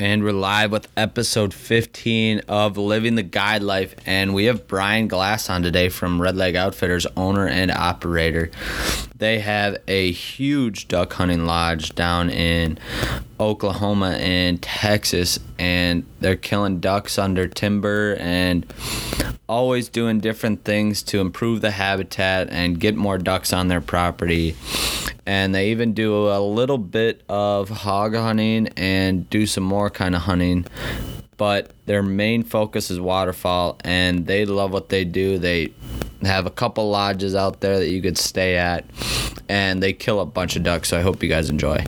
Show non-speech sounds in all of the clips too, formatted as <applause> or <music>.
And we're live with episode 15 of Living the Guide Life. And we have Brian Glass on today from Red Leg Outfitters, owner and operator. They have a huge duck hunting lodge down in Oklahoma and Texas. And they're killing ducks under timber and always doing different things to improve the habitat and get more ducks on their property. And they even do a little bit of hog hunting and do some more kind of hunting. But their main focus is waterfowl and they love what they do. They have a couple lodges out there that you could stay at and they kill a bunch of ducks so i hope you guys enjoy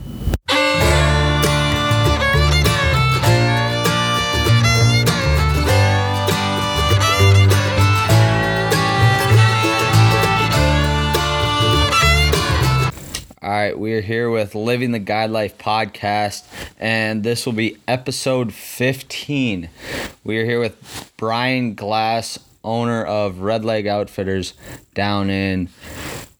All right, we are here with Living the Guide Life podcast, and this will be episode 15. We are here with Brian Glass, owner of Red Leg Outfitters down in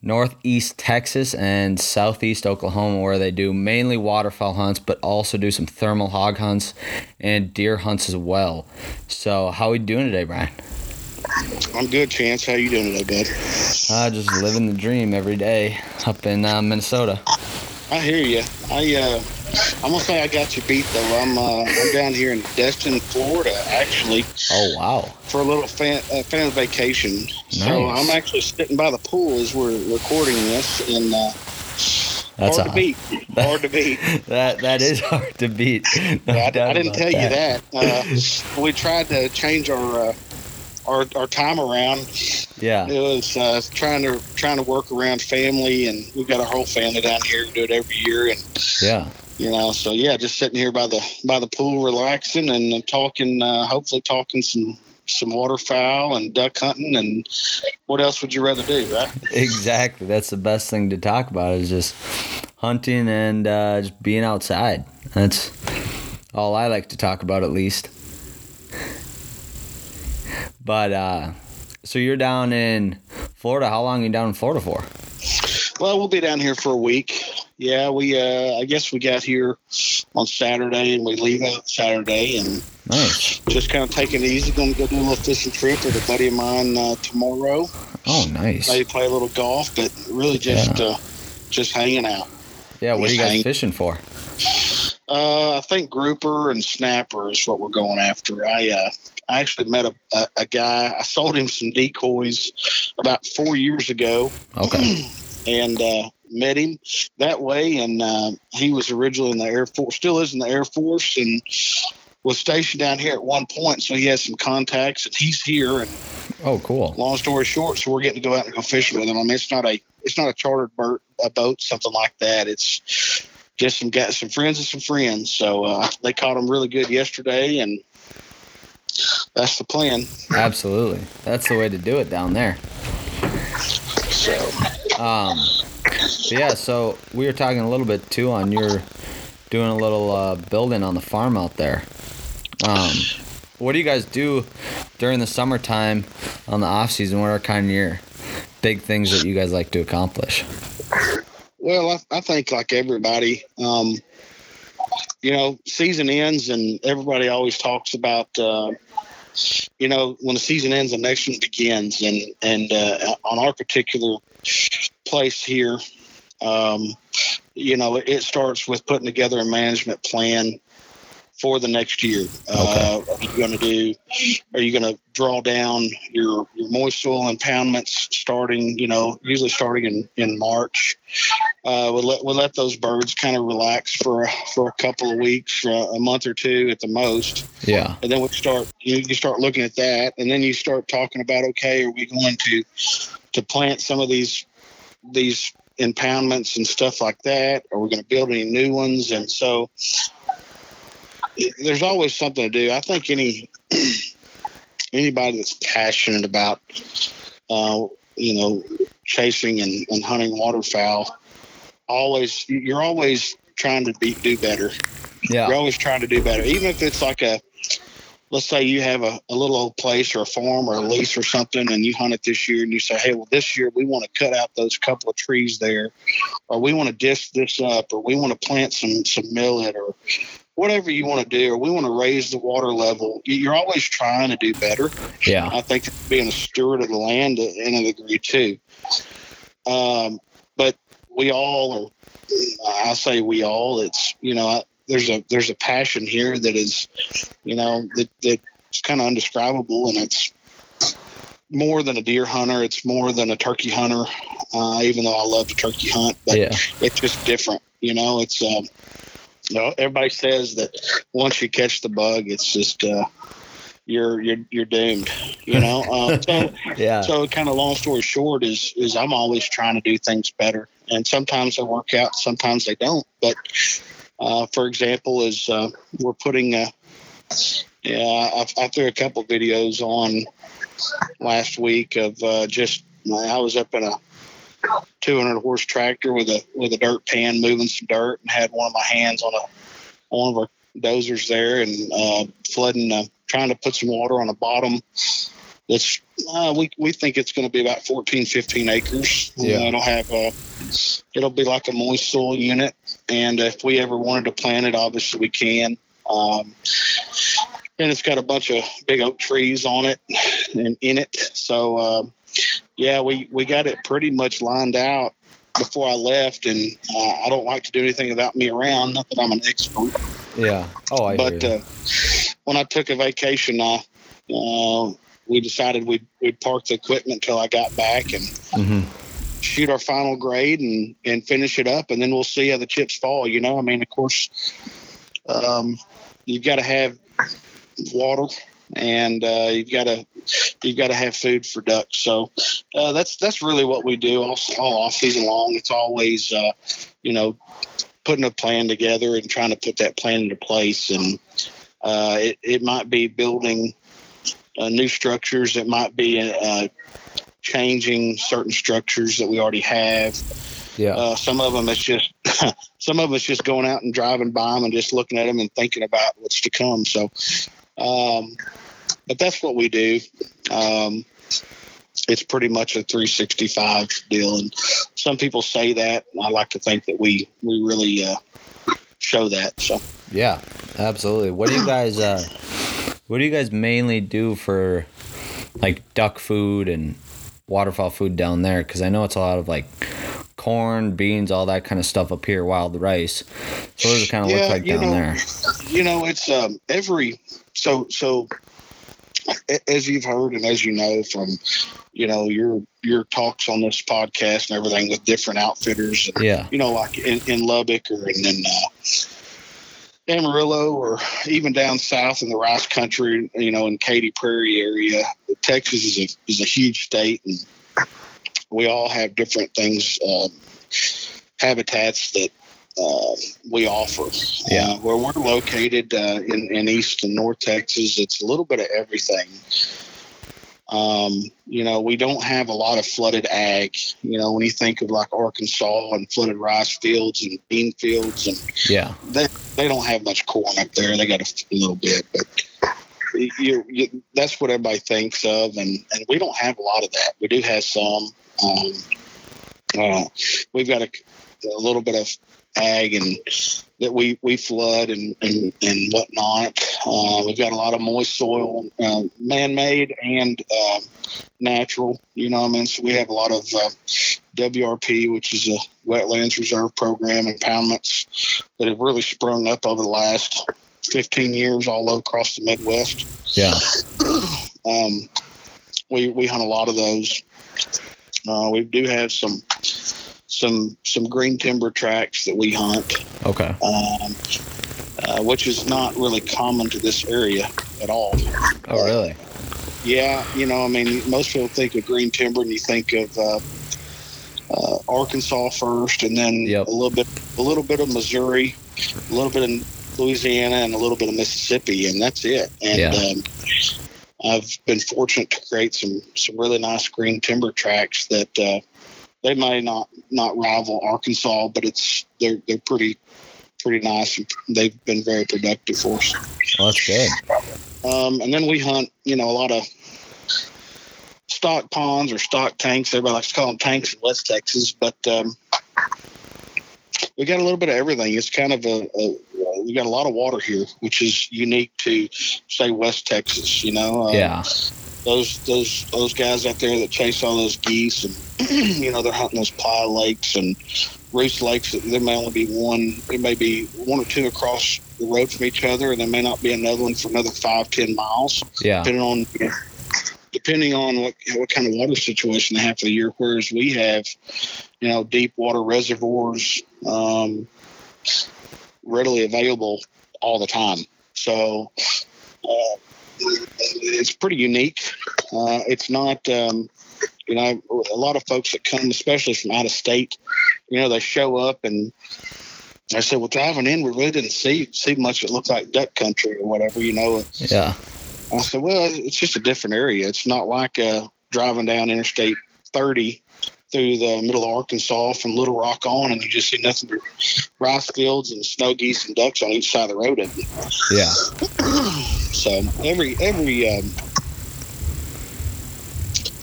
northeast Texas and southeast Oklahoma, where they do mainly waterfowl hunts, but also do some thermal hog hunts and deer hunts as well. So, how are we doing today, Brian? I'm good, Chance. How you doing today, bud? I uh, just living the dream every day up in uh, Minnesota. I hear you. I uh, I'm gonna say I got you beat though. I'm uh, I'm down here in Destin, Florida, actually. Oh wow! For a little fan uh, family vacation. Nice. So I'm actually sitting by the pool as we're recording this, and uh, that's hard a, to beat. <laughs> That, hard to beat. That that is hard to beat. <laughs> No I, I, didn't tell that. you that. Uh, we tried to change our uh, our, our time around. Yeah. It was uh, trying to trying to work around family, and we've got our whole family down here. We do it every year, and yeah. You know, so yeah, just sitting here by the by the pool, relaxing and talking. Uh, hopefully, talking some some waterfowl and duck hunting and what else would you rather do, right? <laughs> Exactly. That's the best thing to talk about is just hunting and uh, just being outside. That's all I like to talk about, at least. But uh, so you're down in Florida. How long are you down in Florida for? Well, we'll be down here for a week. Yeah, we. Uh, I guess we got here on Saturday, and we leave out Saturday, and nice. just kind of taking it easy. Going to go do a little fishing trip with a buddy of mine uh, tomorrow. Oh, nice. Maybe play a little golf, but really just yeah. uh, just hanging out. Yeah, what just are you guys hang- fishing for? Uh, I think grouper and snapper is what we're going after. I uh, I actually met a, a, a, guy. I sold him some decoys about four years ago. Okay. <clears throat> and uh, met him that way, and uh, he was originally in the Air Force, still is in the Air Force, and was stationed down here at one point. So he has some contacts, and he's here. And oh, cool. Long story short, so we're getting to go out and go fishing with him. I mean, it's not a it's not a chartered boat, a boat, something like that. It's just some got some friends and some friends. So uh, they caught him really good yesterday, and that's the plan. Absolutely, that's the way to do it down there. So, um, yeah. So we were talking a little bit too on your doing a little uh, building on the farm out there. Um, what do you guys do during the summertime on the off season? What are kind of your big things that you guys like to accomplish? Well, I, I think like everybody, um, you know, season ends and everybody always talks about, uh, you know, when the season ends, the next one begins. And, and, uh, on our particular place here, um, you know, it, it starts with putting together a management plan for the next year. Uh, Okay. are you going to do? Are you going to draw down your your moist soil impoundments starting? You know, usually starting in in March. Uh, we'll let we'll let those birds kind of relax for for a couple of weeks, for a, month or two at the most, Yeah. and then we start you, you start looking at that, and then you start talking about okay, are we going to to plant some of these these impoundments and stuff like that? Are we going to build any new ones? And so there's always something to do. I think any <clears throat> anybody that's passionate about uh, you know chasing and, and hunting waterfowl always you're always trying to be do better. Yeah. You're always trying to do better, even if it's like a let's say you have a, a little old place or a farm or a lease or something and you hunt it this year and you say hey well this year we want to cut out those couple of trees there or we want to disc this up or we want to plant some some millet or whatever you want to do or we want to raise the water level you're always trying to do better yeah i think being a steward of the land in a degree too um, but we all are i say we all it's you know there's a there's a passion here that is, you know, that that's kind of indescribable, and it's more than a deer hunter. It's more than a turkey hunter. Uh, even though I love to turkey hunt, but yeah. it's just different. You know, it's um, you know, everybody says that once you catch the bug, it's just uh, you're you're you're doomed. You know. Uh, <laughs> so yeah. So kind of long story short is is I'm always trying to do things better, and sometimes they work out, sometimes they don't. But uh, for example, is uh, we're putting, a, yeah, I, I, threw a couple videos on last week of uh, just, I was up in a 200 horse tractor with a with a dirt pan moving some dirt and had one of my hands on a one of our dozers there and uh, flooding, uh, trying to put some water on the bottom. That's uh, we we think it's going to be about 14, 15 acres. Yeah, it'll have a it'll be like a moist soil unit and if we ever wanted to plant it, obviously we can. Um, and it's got a bunch of big oak trees on it and in it. So, uh, yeah, we, we got it pretty much lined out before I left. And uh, I don't like to do anything without me around. Not that I'm an expert. Yeah. Oh, I But uh, when I took a vacation, I, uh, we decided we'd, we'd park the equipment until I got back and mm-hmm shoot our final grade and and finish it up, and then we'll see how the chips fall. You know, I mean, of course, um, you've got to have water and uh, you've got to you've got to have food for ducks. So uh, that's that's really what we do all, all off season long. It's always uh, you know putting a plan together and trying to put that plan into place. And uh, it it might be building uh, new structures. It might be uh, changing certain structures that we already have. Yeah. Uh, some of them it's just <laughs> some of it's just going out and driving by them and just looking at them and thinking about what's to come. So, um, but that's what we do. Um, it's pretty much a 365 deal, and some people say that. I like to think that we we really uh, show that. So. Yeah, absolutely. What do you guys? Uh, what do you guys mainly do for like duck food and waterfowl food down there because I know it's a lot of like corn, beans, all that kind of stuff up here, wild rice. So what does it kind of yeah, look like down know, there? You know, it's um, every so so as you've heard and as you know from you know your your talks on this podcast and everything with different outfitters. And, yeah. You know, like in, in Lubbock or and then. Uh, Amarillo or even down south in the rice country, you know, in Katy Prairie area. Texas is a, is a huge state and we all have different things, uh, habitats that uh, we offer. Yeah. Uh, where we're located uh, in, in East and North Texas, it's a little bit of everything. Um, you know, we don't have a lot of flooded ag. You know, when you think of like Arkansas and flooded rice fields and bean fields, and yeah, they they don't have much corn up there. They got a, a little bit, but you, you, that's what everybody thinks of, and and we don't have a lot of that. We do have some. Um, uh, we've got a, a little bit of ag and that we, we flood and, and, and whatnot. Uh, we've got a lot of moist soil, uh, man-made and uh, natural. You know, I mean, so we have a lot of uh, WRP, which is a wetlands reserve program impoundments that have really sprung up over the last 15 years all across the Midwest. Yeah. <clears throat> um, we we hunt a lot of those. Uh, we do have some some some green timber tracks that we hunt. Okay. Um, uh, which is not really common to this area at all. Oh, really? Yeah, you know, I mean, most people think of green timber, and you think of uh, uh, Arkansas first, and then yep. a little bit, a little bit of Missouri, a little bit of Louisiana, and a little bit of Mississippi, and that's it. And yeah. um, I've been fortunate to create some some really nice green timber tracks that uh, they may not not rival Arkansas, but it's they're they're pretty pretty nice. They've been very productive for us. Well, that's good. Um, and then we hunt, you know, a lot of stock ponds or stock tanks. Everybody likes to call them tanks in West Texas, but um, we got a little bit of everything. It's kind of a, a we got a lot of water here, which is unique to say West Texas. You know, uh, yeah. Those those those guys out there that chase all those geese and <clears throat> you know they're hunting those playa lakes and roost lakes. There may only be one. There may be one or two across the road from each other, and there may not be another one for another five ten miles. Yeah. Depending on depending on what what kind of water situation they have for the year. Whereas we have, you know, deep water reservoirs. Um, readily available all the time. So uh, it's pretty unique. Uh, it's not, um, you know, a lot of folks that come, especially from out of state, you know, they show up and I said, well, driving in, we really didn't see see much that looked like duck country or whatever, you know. Yeah. I said, well, it's just a different area. It's not like uh, driving down Interstate 30 through the middle of Arkansas from Little Rock on, and you just see nothing but rice fields and snow geese and ducks on each side of the road. Yeah. <clears throat> so every every um,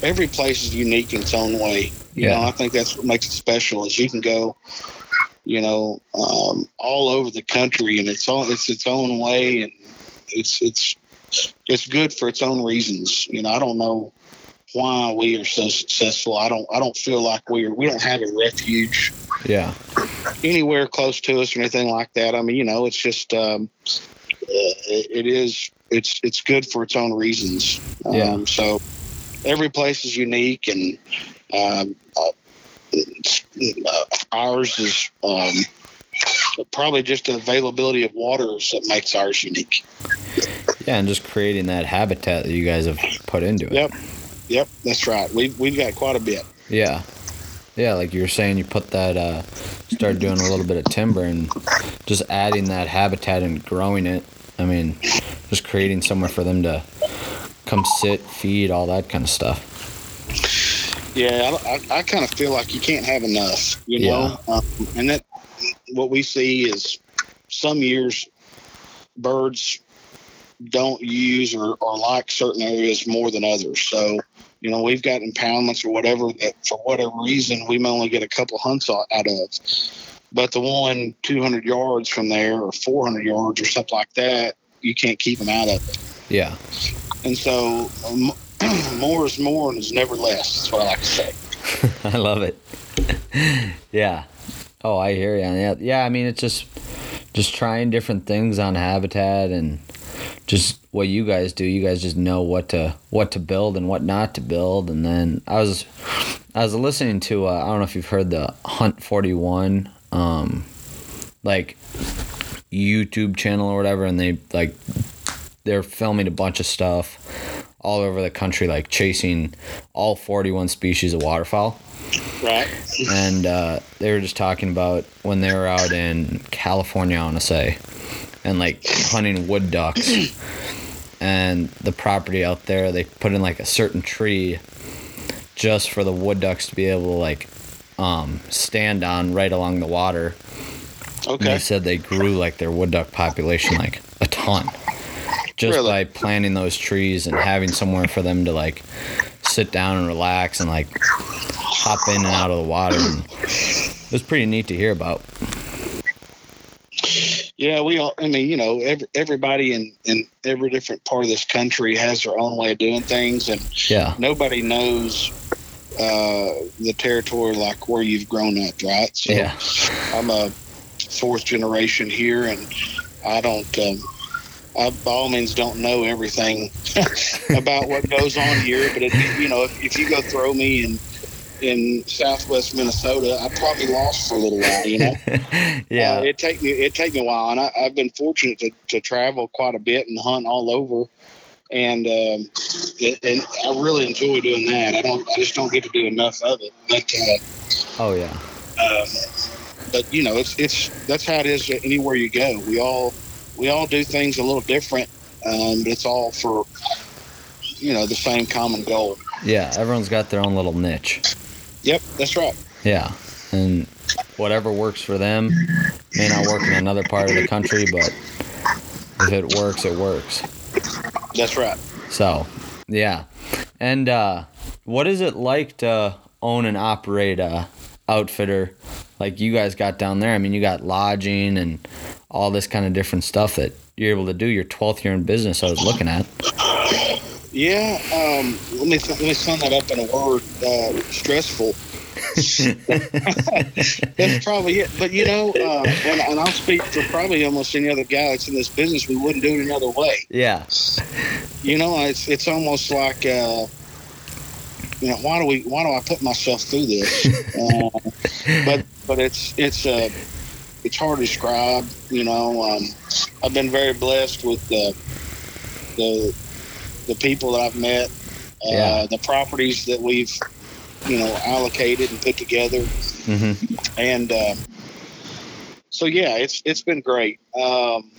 every place is unique in its own way. You yeah. know, I think that's what makes it special. Is you can go, you know, um, all over the country, and it's all it's its own way, and it's it's it's good for its own reasons. You know, I don't know why we are so successful. I don't I don't feel like we're we don't have a refuge. Yeah. Anywhere close to us or anything like that. I mean, you know, it's just um, it, it is it's it's good for its own reasons. Yeah. Um, so every place is unique, and um, uh, uh, ours is um, probably just the availability of waters that makes ours unique. Yeah, and just creating that habitat that you guys have put into it. Yep. Yep, that's right. We've we've got quite a bit. Yeah, yeah. Like you were saying, you put that, uh, start doing a little bit of timber and just adding that habitat and growing it. I mean, just creating somewhere for them to come sit, feed, all that kind of stuff. Yeah, I, I, I kind of feel like you can't have enough, you know. Yeah. Um, and that what we see is some years birds don't use or, or like certain areas more than others. So you know, we've got impoundments or whatever that for whatever reason we may only get a couple hunts out of. But the one 200 yards from there or 400 yards or something like that, you can't keep them out of it. Yeah. And so um, <clears throat> more is more and is never less. That's what I like to say. <laughs> I love it. <laughs> yeah. Oh, I hear you. Yeah. Yeah. I mean, it's just, just trying different things on habitat and just what you guys do. You guys just know what to what to build and what not to build. And then I was I was listening to uh, I don't know if you've heard the Hunt Forty One um, like YouTube channel or whatever, and they like they're filming a bunch of stuff all over the country, like chasing all 41 species of waterfowl. Right. And uh, they were just talking about when they were out in California, I want to say, and like hunting wood ducks. and the property out there, they put in like a certain tree just for the wood ducks to be able to like um, stand on right along the water. Okay. And they said they grew like their wood duck population like a ton just really? by planting those trees and having somewhere for them to like sit down and relax and like hop in and out of the water. And it was pretty neat to hear about. Yeah, we all. I mean, you know, every, everybody in in every different part of this country has their own way of doing things, and yeah, nobody knows uh, the territory like where you've grown up, right? So yeah, I'm a fourth generation here, and I don't. Um, I by all means don't know everything <laughs> about what goes on here, but it, you know, if, if you go throw me in in Southwest Minnesota, I probably lost for a little while. You know, <laughs> yeah, uh, it take me it take me a while, and I, have been fortunate to, to travel quite a bit and hunt all over, and um, it, and I really enjoy doing that. I don't I just don't get to do enough of it. But uh, oh yeah, um, but you know, it's it's that's how it is anywhere you go. We all we all do things a little different, um, but it's all for you know the same common goal. Yeah, everyone's got their own little niche. Yep, that's right. Yeah, and whatever works for them may not work in another part of the country, but if it works, it works. That's right. So, yeah. And uh, what is it like to own and operate a outfitter like you guys got down there? I mean, you got lodging and all this kind of different stuff that you're able to do. Your 12th year in business, I was looking at. Yeah, um, let me let me sum that up in a word: uh, stressful. <laughs> that's probably it. But you know, uh, and, and I'll speak for probably almost any other guy that's in this business. We wouldn't do it another way. Yeah. You know, it's it's almost like. Uh, you know why do we why do I put myself through this? <laughs> Uh, but but it's it's uh, it's hard to describe. You know, um, I've been very blessed with the the the people that I've met, uh, Yeah. the properties that we've you know allocated and put together, hmm and uh, so yeah, it's it's been great. Um,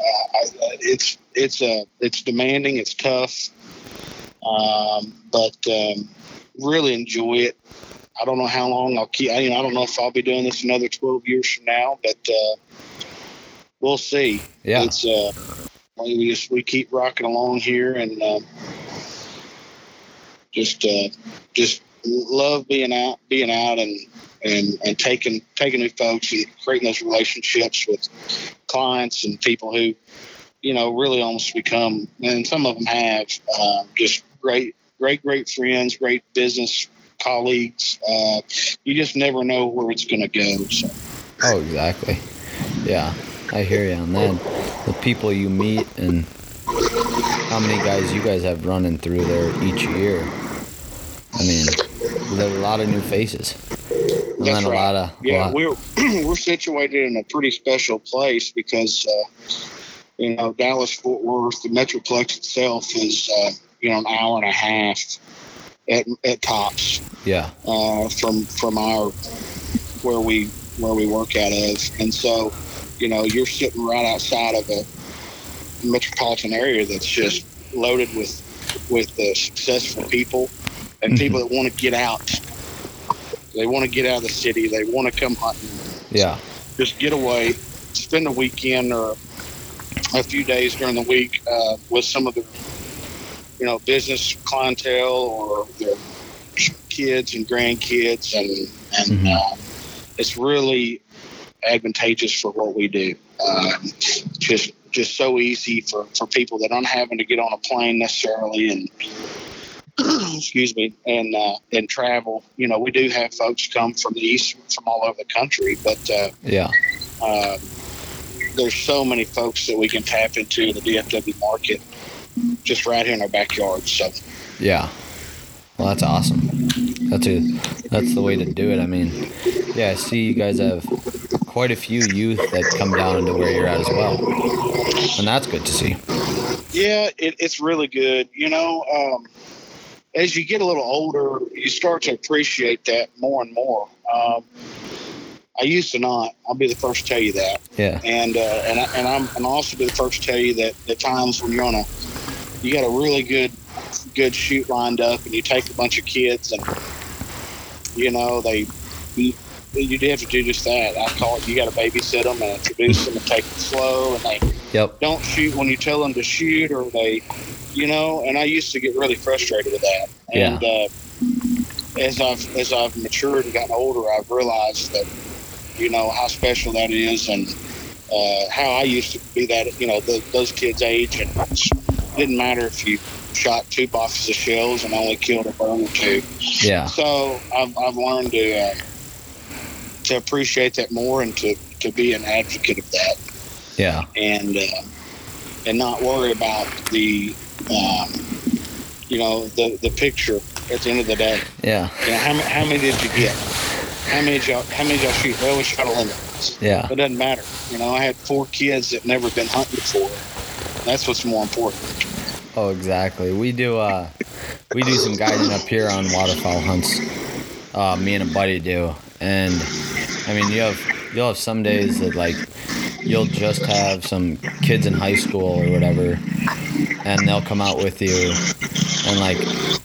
I, I- it's it's uh, it's demanding, it's tough, um, but um, really enjoy it. I don't know how long I'll keep. I, you know, I don't know if I'll be doing this another twelve years from now, but uh, we'll see. Yeah. It's uh, we just we keep rocking along here and um, just uh, just love being out, being out and and and taking taking new folks and creating those relationships with clients and people who you know really almost become and some of them have uh, just great great great friends, great business colleagues. Uh, you just never know where it's going to go. So. Oh, exactly. Yeah, I hear you on that. The people you meet and how many guys you guys have running through there each year. I mean, there's a lot of new faces. And That's right. of Yeah, lot- we're <clears throat> we're situated in a pretty special place because uh, you know Dallas Fort Worth, the metroplex itself is uh, you know an hour and a half at at tops yeah, uh, from from our where we where we work out of, and so you know you're sitting right outside of a metropolitan area that's just loaded with with uh, successful people and Mhm. people that want to get out. They want to get out of the city. They want to come hunting. yeah, Just get away, spend a weekend or a few days during the week uh, with some of the you know business clientele or their kids and grandkids, and and Mhm. uh, it's really advantageous for what we do. Um, just just so easy for, for people that aren't having to get on a plane necessarily and <clears throat> excuse me and uh, and travel. You know, we do have folks come from the east from all over the country, but uh, yeah, uh, there's so many folks that we can tap into in the DFW market just right here in our backyard. So yeah. Well, that's awesome. That's a that's the way to do it. I mean, yeah, I see you guys have quite a few youth that come down into where you're at as well, and that's good to see. yeah, it, it's really good. You know, um, as you get a little older, you start to appreciate that more and more. Um, I used to not. I'll be the first to tell you that. Yeah, and uh, and I, and I'm and I'll also be the first to tell you that the times when you're on a you got a really good good shoot lined up and you take a bunch of kids and you know they you, you do have to do just that. I call it you got to babysit them and introduce them and take it slow and they yep, don't shoot when you tell them to shoot or they you know and I used to get really frustrated with that. And uh, as I've as I've matured and gotten older I've realized that you know how special that is and uh, how I used to be that you know the, those kids age and didn't matter if you shot two boxes of shells and only killed a bird or two yeah, so I've, I've learned to uh, to appreciate that more and to, to be an advocate of that yeah, and uh, and not worry about the um, you know the the picture at the end of the day. yeah, You know how many how many did you get? How many did y'all how many did y'all shoot? Well, we shot a limit. yeah, It doesn't matter. You know, I had four kids that never been hunting before. That's what's more important. Oh, exactly. We do uh, we do some guiding up here on waterfowl hunts. Uh, me and a buddy do, and I mean, you have you'll have some days that like you'll just have some kids in high school or whatever, and they'll come out with you, and like,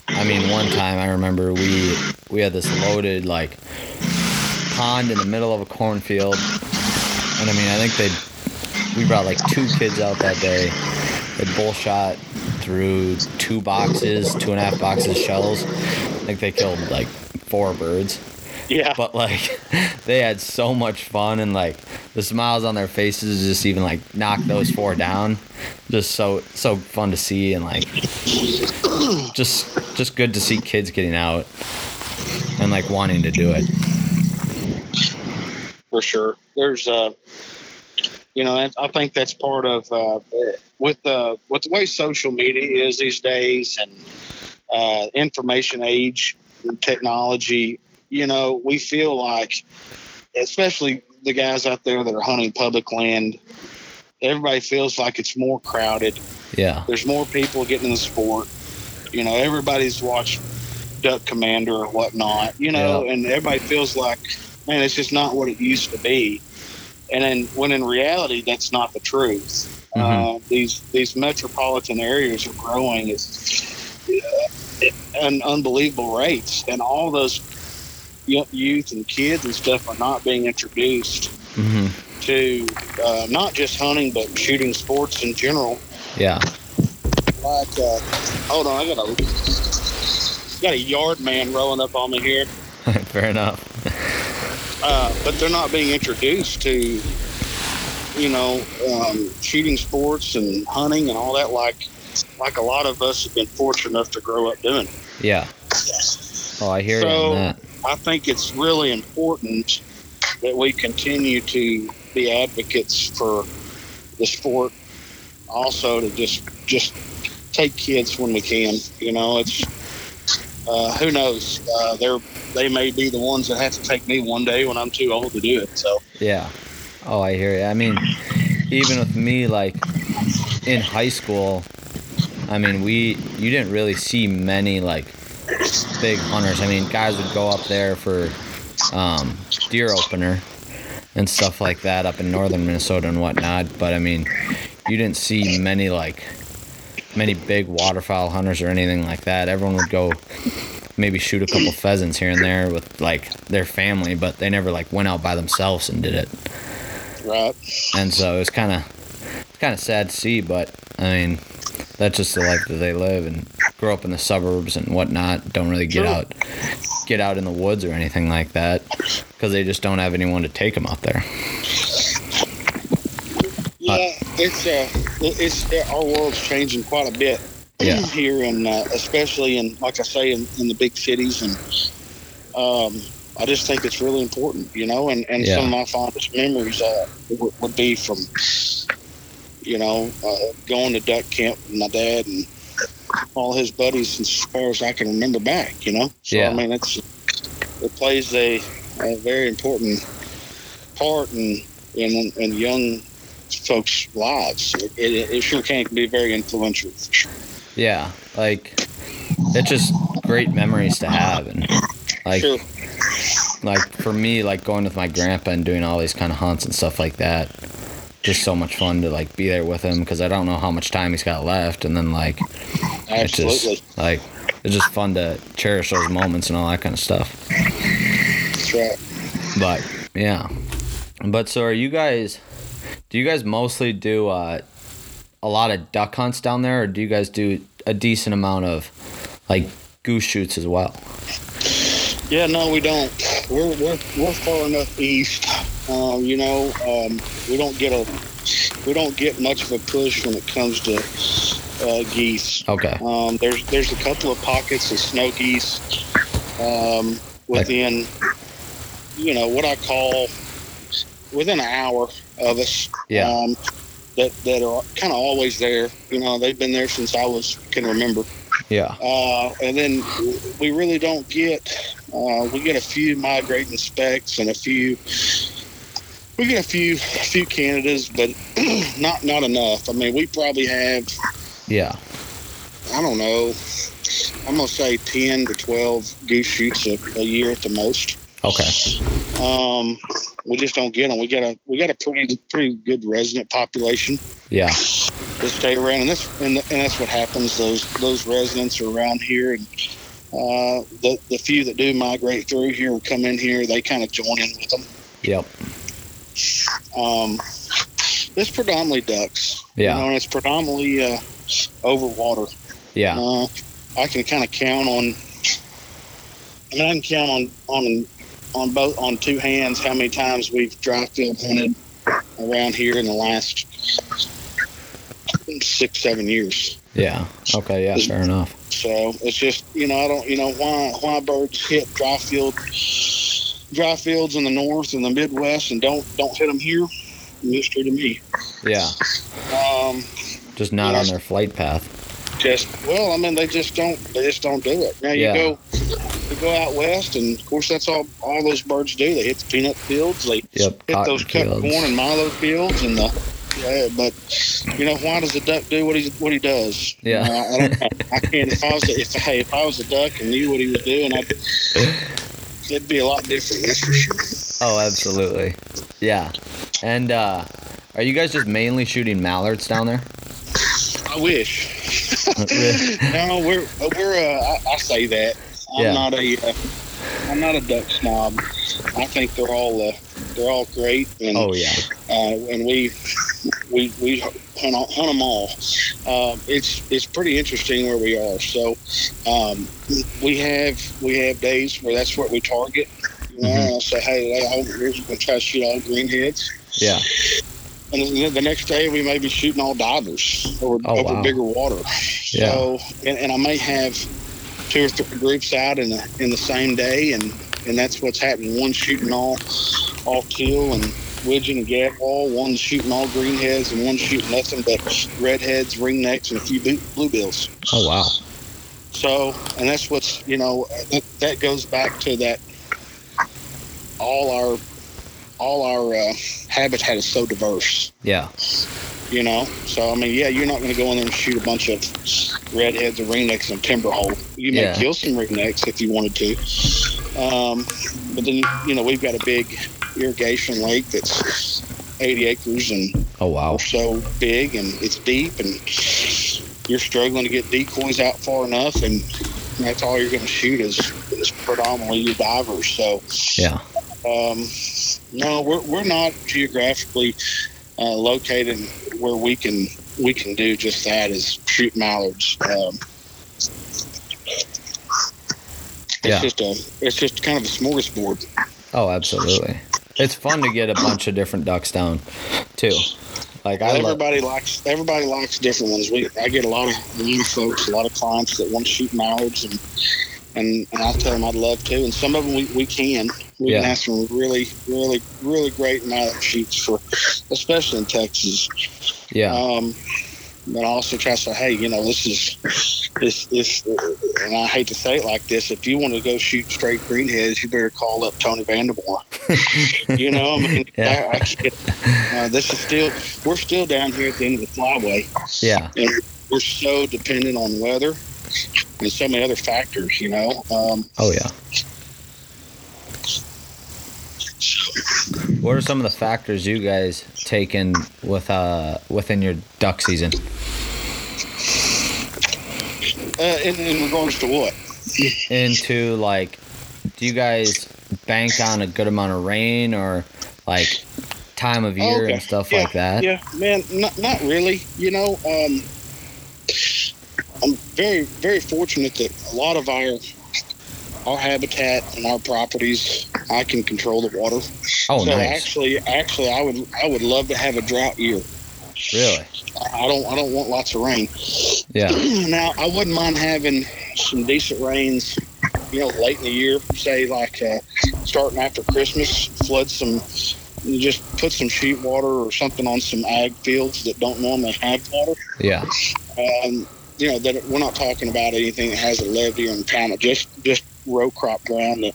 I mean, one time I remember we we had this loaded like pond in the middle of a cornfield, and I mean, I think they we brought like two kids out that day they bull shot through two boxes, two and a half boxes of shells. I think they killed like four birds. Yeah. But like <laughs> they had so much fun and like the smiles on their faces just even like knock those four down. Just so so fun to see and like just just good to see kids getting out and like wanting to do it. for sure. There's, uh, you know, I- think that's part of uh, with the with the way social media is these days and uh, information age and technology. You know, we feel like, especially the guys out there that are hunting public land, everybody feels like it's more crowded. Yeah. There's more people getting in the sport. You know, everybody's watched Duck Commander or whatnot. You know, Yeah. and everybody feels like, man, it's just not what it used to be. And then, when in reality, that's not the truth. Uh, Mhm. these these metropolitan areas are growing at uh, an unbelievable rates, and all those youth and kids and stuff are not being introduced hmm to uh, not just hunting but shooting sports in general Yeah. like uh, hold on, I got a got a yard man rolling up on me here. <laughs> Fair enough. Uh, but they're not being introduced to you know um, shooting sports and hunting and all that like like a lot of us have been fortunate enough to grow up doing. Yeah. Oh, I hear you So- I think it's really important that we continue to be advocates for the sport. Also, to just just take kids when we can. You know, it's uh, who knows? Uh, they're they may be the ones that have to take me one day when I'm too old to do it. So Yeah. Oh, I hear you. I mean, even with me, like in high school, I mean, we you didn't really see many like big hunters. I mean, guys would go up there for um, deer opener and stuff like that up in northern Minnesota and whatnot. But I mean, you didn't see many like many big waterfowl hunters or anything like that. Everyone would go maybe shoot a couple pheasants here and there with like their family, but they never like went out by themselves and did it right, and so it was kind of kind of sad to see but i mean that's just the life that they live and grow up in the suburbs and whatnot don't really get True. out get out in the woods or anything like that because they just don't have anyone to take them out there it's uh, it's our world's changing quite a bit. Yeah. here in uh, especially in like I say in, in the big cities and um, I just think it's really important, you know. And, and Yeah. some of my fondest memories uh, would, would be from you know uh, going to duck camp with my dad and all his buddies as far as I can remember back, you know. So Yeah. I mean, it's it plays a, a very important part in in, in young folks' lives. It, it, it sure can be very influential. For sure. yeah like it's just great memories to have and like sure. like for me like going with my grandpa and doing all these kind of hunts and stuff like that just so much fun to like be there with him because i don't know how much time he's got left and then like it's just like it's just fun to cherish those moments and all that kind of stuff That's right. but yeah but so are you guys do you guys mostly do uh, a lot of duck hunts down there or do you guys do a decent amount of like goose shoots as well Yeah, no, we don't. We're we're, we're far enough east. Um, you know, um, we don't get a we don't get much of a push when it comes to uh, geese. okay Um, there's there's a couple of pockets of snow geese um, within, you know, what I call within an hour of us. Yeah. Um, that that are kind of always there. You know, they've been there since I was can remember. yeah Uh, and then we really don't get uh, we get a few migrating specks and a few we get a few a few Canadas, but <clears throat> not not enough. I mean, we probably have yeah I don't know. I'm gonna say ten to twelve goose shoots a, a year at the most. Okay Um, we just don't get them. We got a we got a pretty pretty good resident population yeah that stay around, and that's and, and that's what happens. Those those residents are around here, and uh, the the few that do migrate through here or come in here, they kind of join in with them. yep Um, it's predominantly ducks. Yeah. You know, and it's predominantly uh, over water. Yeah. Uh, I can kind of count on. I mean, I can count on on on both on two hands how many times we've dry field hunted around here in the last six seven years. Yeah. Okay. Yeah. Fair enough. So it's just you know I don't you know why why birds hit dry field dry fields in the north and the Midwest and don't don't hit them here. Mystery to me. Yeah. Um, Just not on their flight path. just well, I mean they just don't they just don't do it. Now you Yeah. go go out west and of course that's all all those birds do. They hit the peanut fields, they Yep. hit those cut fields. corn and milo fields and the yeah, but you know why does the duck do what he what he does? Yeah. You know, I, I don't. I can't. If I was a, if hey if I was a duck and knew what he was doing, I'd, it'd be a lot different. That's for sure. Oh, absolutely. Yeah. And uh, are you guys just mainly shooting mallards down there? I wish. <laughs> <laughs> No, we're we're. Uh, I, I say that. I'm Yeah. not a. Uh, I'm not a duck snob. I think they're all uh, they're all great, and Oh yeah. uh, and we we we hunt, hunt them all. Um, it's it's pretty interesting where we are. So um, we have we have days where that's what we target. You know, Mhm. I'll say, hey, we're going to try to shoot all greenheads. Yeah. And the next day we may be shooting all divers over, Oh, over wow. bigger water. Yeah. So, and, and I may have two or three groups out in the in the same day, and and that's what's happening. One shooting all all teal and widgeon and gadwall. One shooting all greenheads, and one shooting nothing but redheads, ringnecks, and a few blue- bluebills. Oh wow. So, and that's what's you know that, that goes back to that. All our all our uh, habitat is so diverse Yeah. You know. So I mean, yeah, you're not going to go in there and shoot a bunch of redheads or ringnecks in a timber hole. You may Yeah. kill some ringnecks if you wanted to, um, but then you know we've got a big irrigation lake that's 80 acres and Oh wow. so big, and it's deep, and you're struggling to get decoys out far enough, and that's all you're going to shoot is, is predominantly your divers. So Yeah. um, no, we're, we're not geographically uh, located where we can we can do just that is shoot mallards. Um, it's Yeah. just a it's just kind of a smorgasbord. Oh, absolutely. It's fun to get a bunch of different ducks down, too. Like I love. everybody likes everybody likes different ones. We I get a lot of new folks, a lot of clients that want to shoot mallards, and and, and I tell them I'd love to, and some of them we, we can. We Yeah. can have some really really really great mallard shoots for, especially in Texas. Yeah. Um, but I also try to say, hey, you know, this is this this, and I hate to say it like this. If you want to go shoot straight greenheads, you better call up Tony Vandemore. <laughs> you know, I mean, Yeah. I, I can't, uh, this is still we're still down here at the end of the flyway, Yeah. and we're so dependent on weather and so many other factors. You know, um, Oh yeah. What are some of the factors you guys take in with uh within your duck season? uh, in, in regards to what? Into like, do you guys bank on a good amount of rain or like time of year Okay. and stuff Yeah, like that? Yeah, man, not not really. You know, um, I'm very very fortunate that a lot of our our habitat and our properties, I can control the water. Oh, so nice. actually, actually, I would I would love to have a drought year. Really? I don't I don't want lots of rain. Yeah. <clears throat> now I wouldn't mind having some decent rains. You know, late in the year, say like uh, starting after Christmas, flood some, just put some sheet water or something on some ag fields that don't normally have water. Yeah. Um, you know that we're not talking about anything that has a levee or impoundment, just just row crop ground that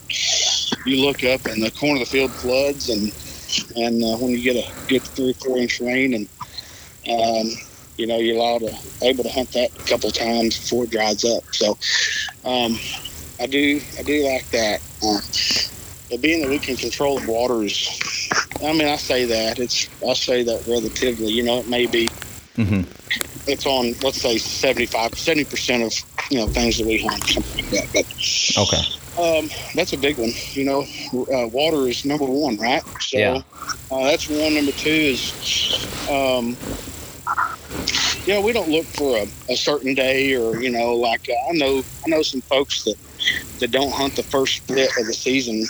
you look up and the corner of the field floods and and uh, when you get a good three or four inch rain and um, you know you're allowed to able to hunt that a couple times before it dries up. So um, I do I do like that. Uh, but being that we can control the waters, I mean I say that it's I say that relatively. You know it may be Mm-hmm. It's on, let's say, 75, 70% of, you know, things that we hunt, something like that. But, okay. Um, that's a big one. You know, uh, water is number one, right? So yeah. uh, that's one. Number two is, um, yeah, we don't look for a, a certain day or you know, like uh, I know I know some folks that that don't hunt the first split of the season.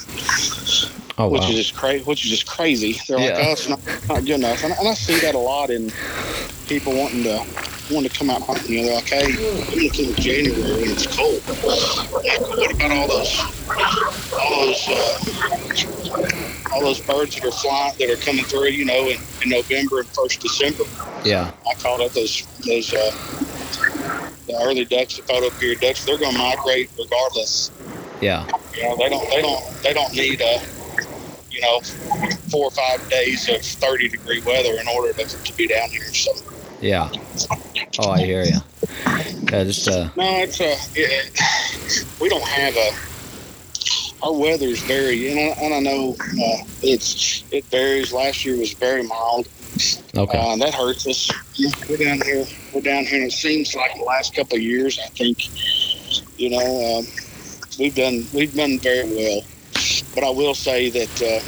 Oh, which wow. is just crazy. Which is just crazy. They're yeah. like, "Oh, it's not, not good enough," and, and I see that a lot in people wanting to wanting to come out hunting. You know, they're like, "Hey, I'm looking in January and it's cold." What about all those, all those, uh, all those birds that are flying that are coming through? You know, in, in November and first December. Yeah, I call it those those uh, the early ducks, the photo period ducks. They're going to migrate regardless. Yeah. You know, they don't they don't they don't need a you know, four or five days of 30 degree weather in order to, to be down here. So. Yeah. Oh, I hear you. Yeah, just uh. No, it's uh, it, we don't have a. Our weather is very, and I, and I know uh, it's it varies. Last year was very mild. Okay. Uh, that hurts us. We're down here. We're down here, and it seems like the last couple of years, I think, you know, um, we've done we've done very well. But I will say that uh,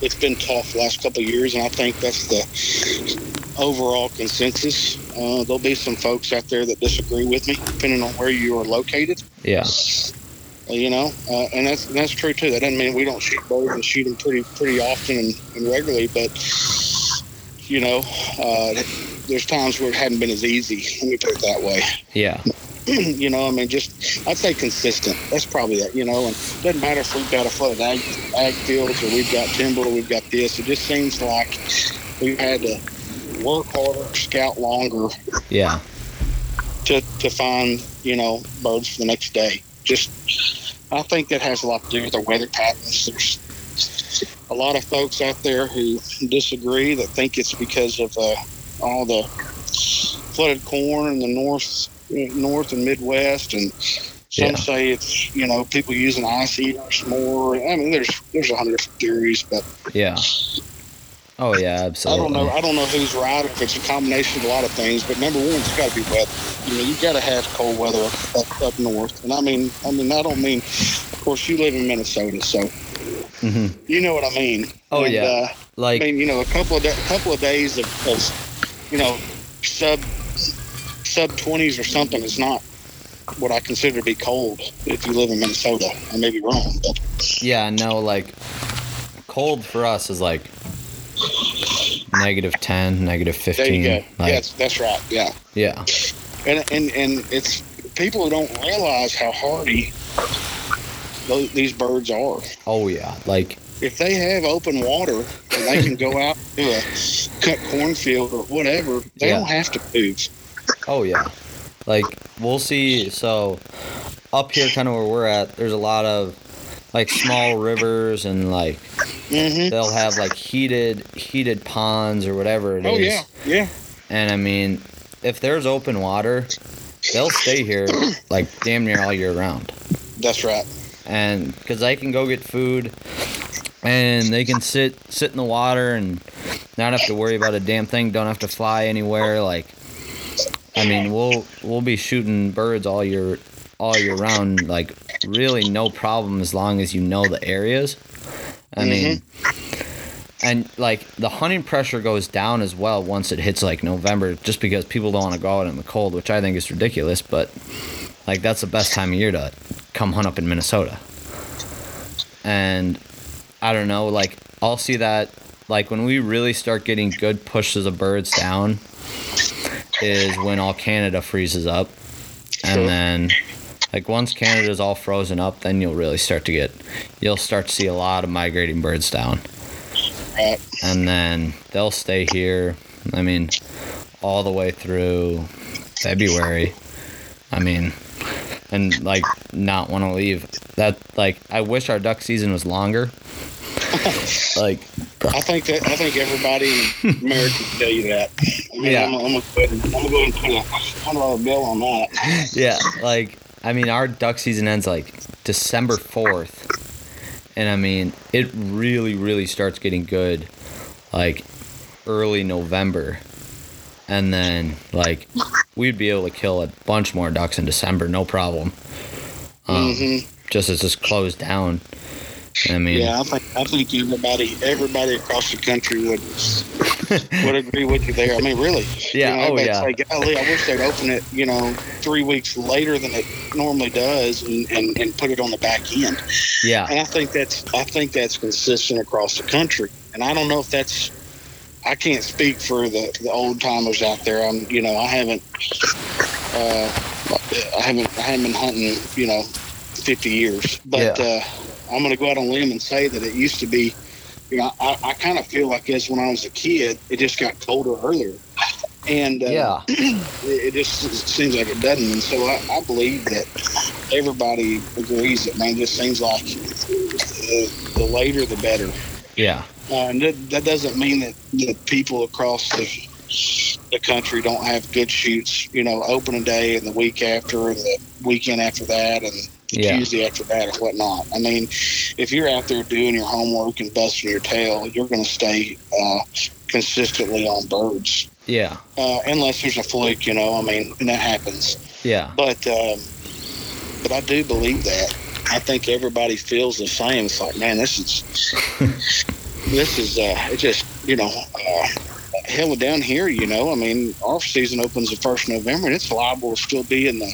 it's been tough the last couple of years, and I think that's the overall consensus. Uh, there'll be some folks out there that disagree with me, depending on where you are located. Yeah. Uh, you know, uh, and that's and that's true too. That doesn't mean we don't shoot birds and shoot them pretty pretty often and, and regularly, but you know, uh, there's times where it hadn't been as easy. Let me put it that way. Yeah. <clears throat> you know, I mean, just I'd say consistent. That's probably it. You know, and it doesn't matter if we've got a flooded ag, ag fields or we've got timber or we've got this. It just seems like we've had to work harder, scout longer. Yeah. To to find you know birds for the next day. Just I think that has a lot to do with the weather patterns. There's a lot of folks out there who disagree that think it's because of uh, all the flooded corn in the north north and Midwest, and some yeah. say it's you know people using ice eaters more. I mean, there's there's a hundred theories, but yeah. Oh yeah, absolutely. I don't know. I don't know who's right. If it's a combination of a lot of things, but number one, it's got to be weather. You know, you got to have cold weather up, up, north, and I mean, I mean, I don't mean. Of course, you live in Minnesota, so mm-hmm. you know what I mean. Oh and, yeah, uh, like I mean, you know, a couple of a couple of days of, of you know sub sub 20s or something is not what I consider to be cold if you live in Minnesota. I may be wrong, but yeah, no, like cold for us is like negative 10, negative 15. There you go. Like, yeah, that's right. Yeah. Yeah. And, and, and it's people who don't realize how hardy those, these birds are. Oh, yeah. Like, if they have open water and they can go out to a cut cornfield or whatever, they yeah. don't have to move. Oh yeah, like we'll see. So up here, kind of where we're at, there's a lot of like small rivers and like mm-hmm. they'll have like heated heated ponds or whatever it oh, is. yeah, yeah. And I mean, if there's open water, they'll stay here like damn near all year round. That's right. And because they can go get food, and they can sit sit in the water and not have to worry about a damn thing. Don't have to fly anywhere. Like I mean, <laughs> we'll we'll be shooting birds all year all year round, like really no problem as long as you know the areas. I mm-hmm. mean, and like the hunting pressure goes down as well once it hits like November, just because people don't want to go out in the cold, which I think is ridiculous. But like that's the best time of year to come hunt up in Minnesota. And I don't know, like I'll see that like when we really start getting good pushes of birds down is when all Canada freezes up. And then like once Canada's all frozen up, then you'll really start to get you'll start to see a lot of migrating birds down. And then they'll stay here. I mean, all the way through February. I mean, and like not want to leave. That like I wish our duck season was longer. <laughs> like I think that I think everybody in America can tell you that. I mean, yeah, I'm, I'm, gonna I'm gonna go and put a hundred dollar bill on that. <laughs> Yeah, like I mean, our duck season ends like December fourth, and I mean, it really, really starts getting good, like early November, and then like we'd be able to kill a bunch more ducks in December, no problem. Um, hmm Just as it's closed down. I mean, Yeah, I think I think everybody everybody across the country would <laughs> would agree with you there. I mean, really. Yeah, You know, oh, yeah. Golly, I wish they'd open it. You know, three weeks later than it normally does, and, and, and put it on the back end. yeah, And I think that's I think that's consistent across the country. And I don't know if that's I can't speak for the, the old timers out there. I'm you know I haven't uh, I haven't I haven't been hunting you know 50 years, but uh, I'm going to go out on a limb and say that it used to be. You know, I, I kind of feel like as when I was a kid, it just got colder earlier, and uh, yeah, <clears throat> it, just seems like it doesn't. And so I, I believe that everybody agrees that man, it just seems like the, the later the better. yeah, Uh, and that, that doesn't mean that, that people across the the country don't have good shoots. You know, opening day and the week after, and the weekend after that, and the Yeah. Tuesday after that, or whatnot. I mean, if you're out there doing your homework and busting your tail, you're going to stay uh, consistently on birds. yeah, Uh, unless there's a fluke, you know. I mean, and that happens. yeah, But um, but I do believe that. I think everybody feels the same. It's like, man, this is <laughs> this is uh, it just you know uh, hell down here. You know, I mean, our season opens the first of November, and it's liable to still be in the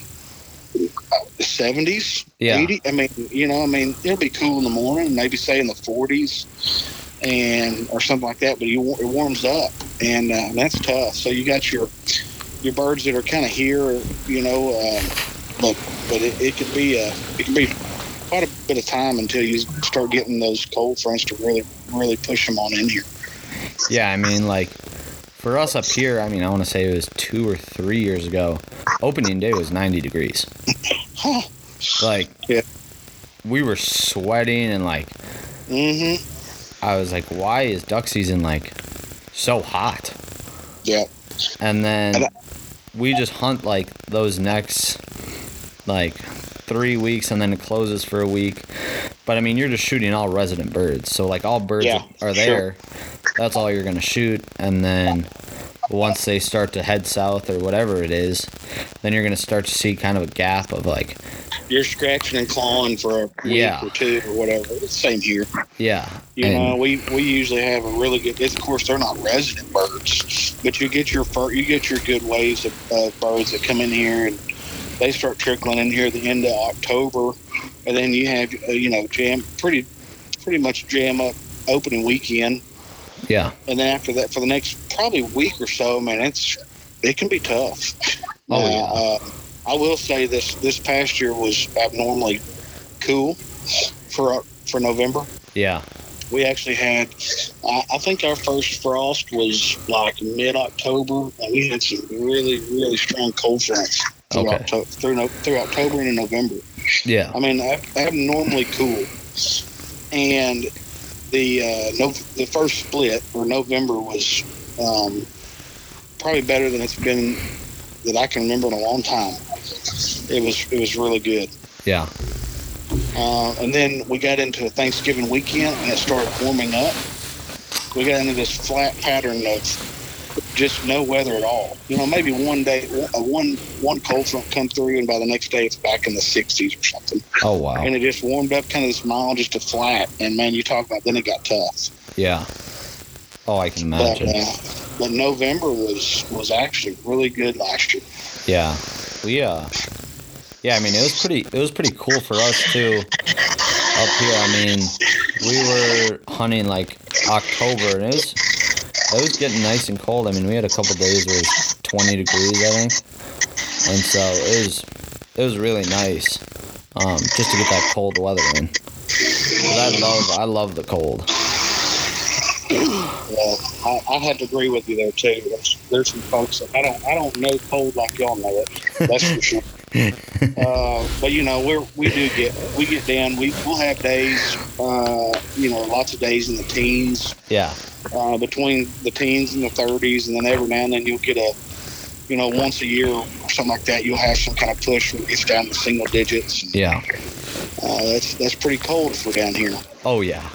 seventies, Yeah. eighty. I mean, you know, I mean, it'll be cool in the morning, maybe say in the forties, and or something like that. But you, it warms up, and uh, that's tough. So you got your your birds that are kind of here, you know, uh, but but it, it could be a it could be quite a bit of time until you start getting those cold fronts to really really push them on in here. yeah. I mean, like for us up here, I mean, I want to say it was two or three years ago. Opening day was 90 degrees. Like, Yeah. we were sweating and like Mm-hmm. I was like, why is duck season like so hot? Yeah. And then we just hunt like those next like three weeks and then it closes for a week. But I mean, you're just shooting all resident birds. So like all birds Yeah, are sure. there. That's all you're going to shoot. And then once they start to head south or whatever it is, then you're going to start to see kind of a gap of like, You're scratching and clawing for a week Yeah. or two or whatever. It's same here. yeah. You and- know, we, we usually have a really good. Of course, they're not resident birds, but you get your you get your good waves of uh, birds that come in here and they start trickling in here at the end of October, and then you have uh, you know jam pretty pretty much jam up opening weekend, yeah. and then after that for the next probably week or so, man, it's it can be tough. Oh, Now, yeah. uh, I will say this this past year was abnormally cool for for November Yeah. we actually had I, I think our first frost was like mid-october and we had some really really strong cold fronts through, Okay. Octo- through, no, through october and in november Yeah. i mean ab- abnormally cool and the uh, no, the first split or november was um, probably better than it's been that i can remember in a long time it was it was really good Yeah. uh, and then we got into Thanksgiving weekend and it started warming up. We got into this flat pattern of just no weather at all. You know, maybe one day, uh, one one cold front come through, and by the next day it's back in the 60s or something. Oh, wow. And it just warmed up kind of this mild, just a flat. And man, you talk about then it got tough. Yeah. Oh, I can But, imagine. uh, but November was was actually really good last year. Yeah, we uh, yeah. I mean, it was pretty. It was pretty cool for us too. Up here, I mean, we were hunting like October, and it was it was getting nice and cold. I mean, we had a couple days where it was 20 degrees, I think, and so it was it was really nice, um, just to get that cold weather in. I love I love the cold. Well, I, I have to agree with you there too. There's, there's some folks that I don't I don't know cold like y'all know it. That's for sure. <laughs> uh, but you know we're we do get we get down. We we'll have days. Uh, you know, lots of days in the teens, Yeah, uh, between the teens and the 30s, and then every now and then you'll get a, you know, once a year or something like that. You'll have some kind of push it gets down to single digits. yeah. Uh, that's that's pretty cold for down here. Oh yeah.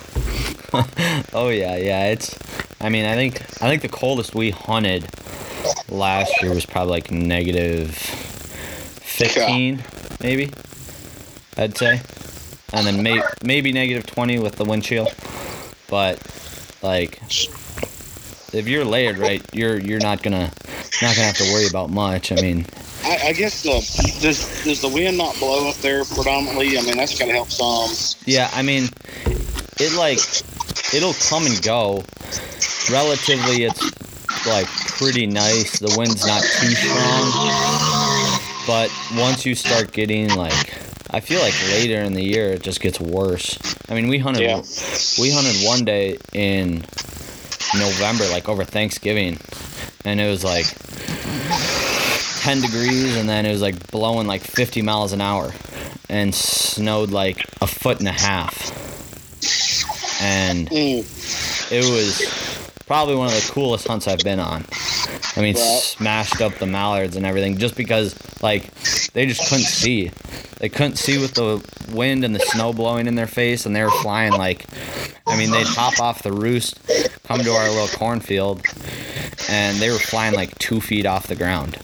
<laughs> oh yeah, yeah. It's. I mean, I think I think the coldest we hunted last year was probably like negative 15, maybe. I'd say, and then may, maybe negative 20 with the windshield. But like, if you're layered right, you're you're not gonna not gonna have to worry about much. I mean, I, I guess the does does the wind not blow up there predominantly? I mean, that's gonna help some. Yeah, I mean, it like it'll come and go. Relatively, it's like pretty nice. The wind's not too strong, but once you start getting like, I feel like later in the year it just gets worse. I mean, we hunted Yeah. we hunted one day in November, like over Thanksgiving, and it was like 10 degrees, and then it was like blowing like 50 miles an hour, and snowed like a foot and a half. And Mm, it was probably one of the coolest hunts I've been on. I mean, smashed up the mallards and everything just because, like, they just couldn't see. They couldn't see with the wind and the snow blowing in their face, and they were flying like, I mean, they'd hop off the roost, come to our little cornfield, and they were flying like two feet off the ground,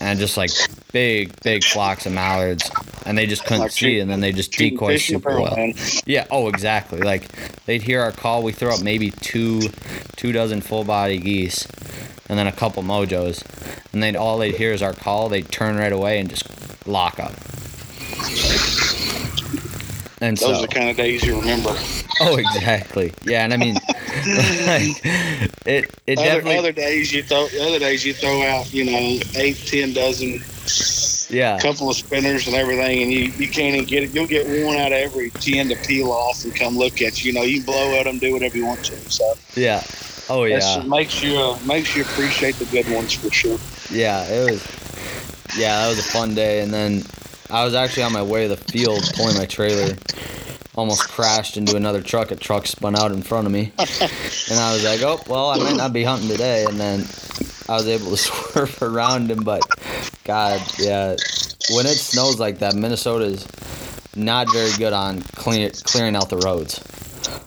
and just like big, big flocks of mallards, and they just couldn't Like see, and then they just decoy fish in the super well. man. Yeah. Oh, exactly. Like they'd hear our call. We throw up maybe two, two dozen full body geese, and then a couple mojos, and then all they'd hear is our call. They'd turn right away and just lock up. And Those are the kind of days you remember. <laughs> oh, exactly. Yeah, and I mean, like, <laughs> it it Other, definitely other days you throw other days you throw out you know eight ten dozen yeah couple of spinners and everything and you, you can't even get it you'll get one out of every ten to peel off and come look at you you know you blow at them do whatever you want to so yeah oh yeah. it makes you uh, makes you appreciate the good ones for sure. Yeah it was yeah that was a fun day. And then I was actually on my way to the field pulling my trailer. Almost crashed into another truck. A truck spun out in front of me. And I was like oh well I might not be hunting today. And then I was able to <laughs> swerve around him. But god yeah when it snows like that Minnesota is not very good on clear, clearing out the roads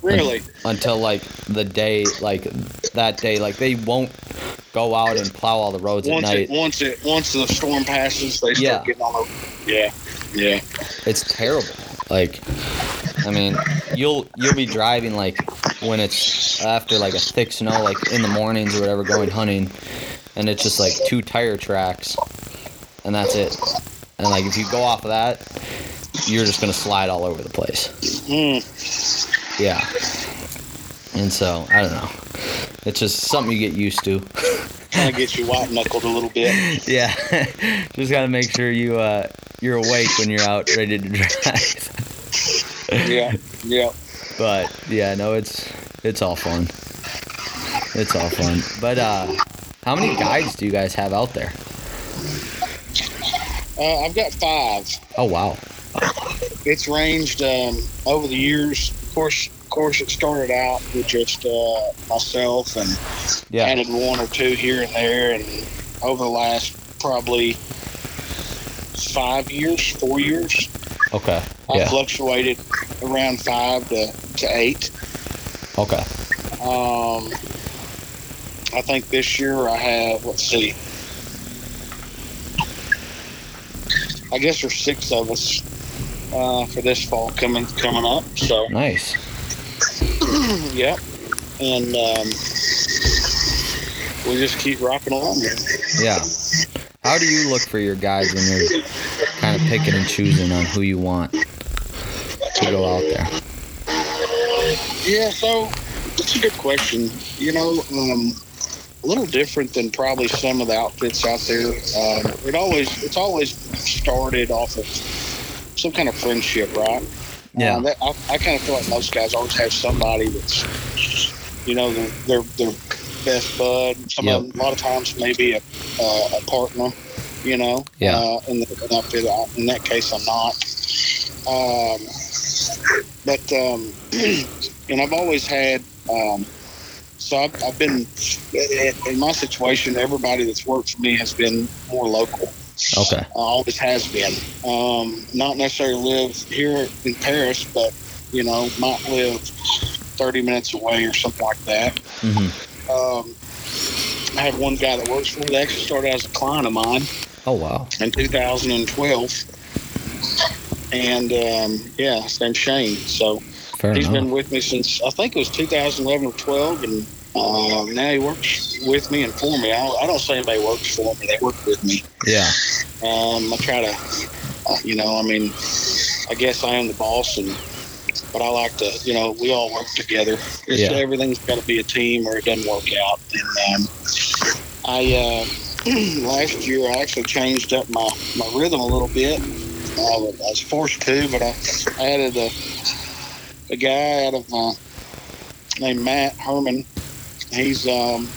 really? until like the day like that day like they won't go out and plow all the roads at once night. it once it once the storm passes they start Yeah. getting on the yeah yeah. It's terrible. Like i mean you'll you'll be driving like when it's after like a thick snow like in the mornings or whatever going hunting and it's just like two tire tracks and that's it. And like if you go off of that you're just gonna slide all over the place. Mm, yeah. And so i don't know. It's just something you get used to. Kind of gets you white knuckled a little bit. <laughs> Yeah. <laughs> Just gotta make sure you uh you're awake when you're out ready to drive. Yeah yeah. But yeah no it's it's all fun. It's all fun. But uh how many guides do you guys have out there? Uh, i've got five. Oh wow. It's ranged um, over the years. Of course, of course, it started out with just uh, myself and yeah added one or two here and there, and over the last probably five years, four years, okay I yeah fluctuated around five to, to eight. okay Um, I think this year I have. Let's see. I guess there's six of us uh, for this fall coming coming up. So nice <clears throat> Yep. And um, we just keep rocking along here. yeah how do you look for your guys when you're kind of picking and choosing on who you want to go out there Yeah, so it's a good question. You know, um, a little different than probably some of the outfits out there. Um, it always it's always started off of some kind of friendship, right? yeah Uh, that, I, I kind of feel like most guys always have somebody that's, you know, their their, best bud. Some of them, a lot of times maybe a, uh, a partner. You know, Yeah. Uh, in, the, in that case, I'm not. Um, but um, <clears throat> and I've always had. Um, so I've, I've been in my situation. Everybody that's worked for me has been more local. Okay Uh, always has been. Um, not necessarily live here in Paris, but you know, might live 30 minutes away or something like that. hmm Um, I have one guy that works for me. That actually started as a client of mine Oh wow. in 2012. And um, yeah, his name's Shane. So Fair he's enough. been with me since I think it was 2011 or 12, and uh, now he works with me and for me. I don't, I don't say anybody works for me; they work with me. yeah. Um, I try to, uh, you know, I mean, I guess I am the boss, and but I like to, you know, we all work together. It's, Yeah. Everything's got to be a team, or it doesn't work out. And um, I uh, <clears throat> last year I actually changed up my my rhythm a little bit. I was, I was forced to, but I, I added a a guy out of uh, named Matt Herman. He's um,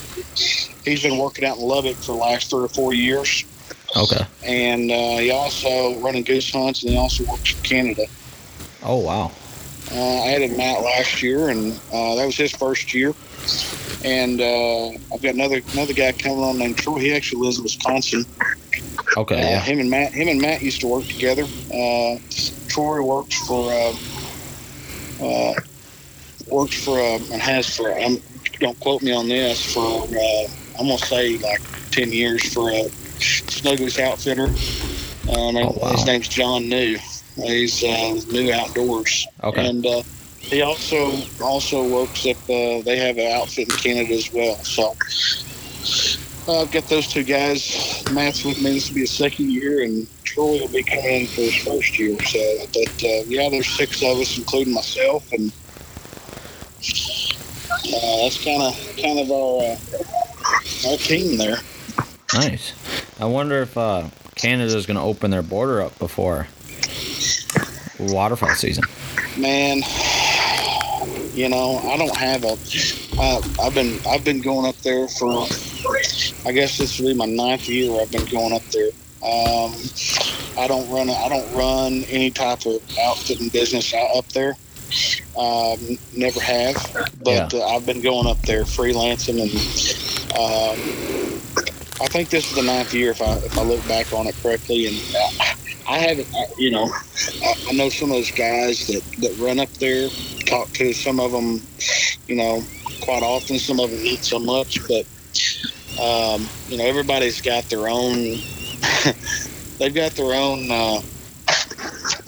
he's been working out in Lubbock for the last three or four years Okay. and uh, he also running goose hunts, and he also works for Canada. Oh wow. Uh, I added Matt last year, and uh, that was his first year. And uh, I've got another another guy coming on named Troy. He actually lives in Wisconsin. Okay. Uh, Yeah. Him and Matt, him and Matt used to work together. Uh, Troy works for uh, uh, works for uh, and has for. Um, don't quote me on this. For uh, I'm gonna say like ten years for a snow outfitter. Um, Oh, wow. His name's John New. He's uh, New Outdoors. Okay. And uh, he also also works at Uh, they have an outfit in Canada as well. So uh, I've got those two guys. Matt's with me. This will be his second year, and Troy will be coming in for his first year. So, but uh, yeah, there's six of us, including myself, and uh, that's kind of kind of our uh, our team there. Nice. I wonder if uh, Canada's gonna open their border up before waterfowl season. Man, you know, I don't have a. Uh, I've been I've been going up there for. I guess this will be my ninth year. I've been going up there. Um, I don't run. I don't run any type of outfitting business out up there. Um, never have, but uh, I've been going up there freelancing, and um, I think this is the ninth year if I if I look back on it correctly. And I haven't, you know, I, I know some of those guys that that run up there. Talk to some of them, you know, quite often. Some of them not so much, but um, you know, everybody's got their own. <laughs> they've got their own uh,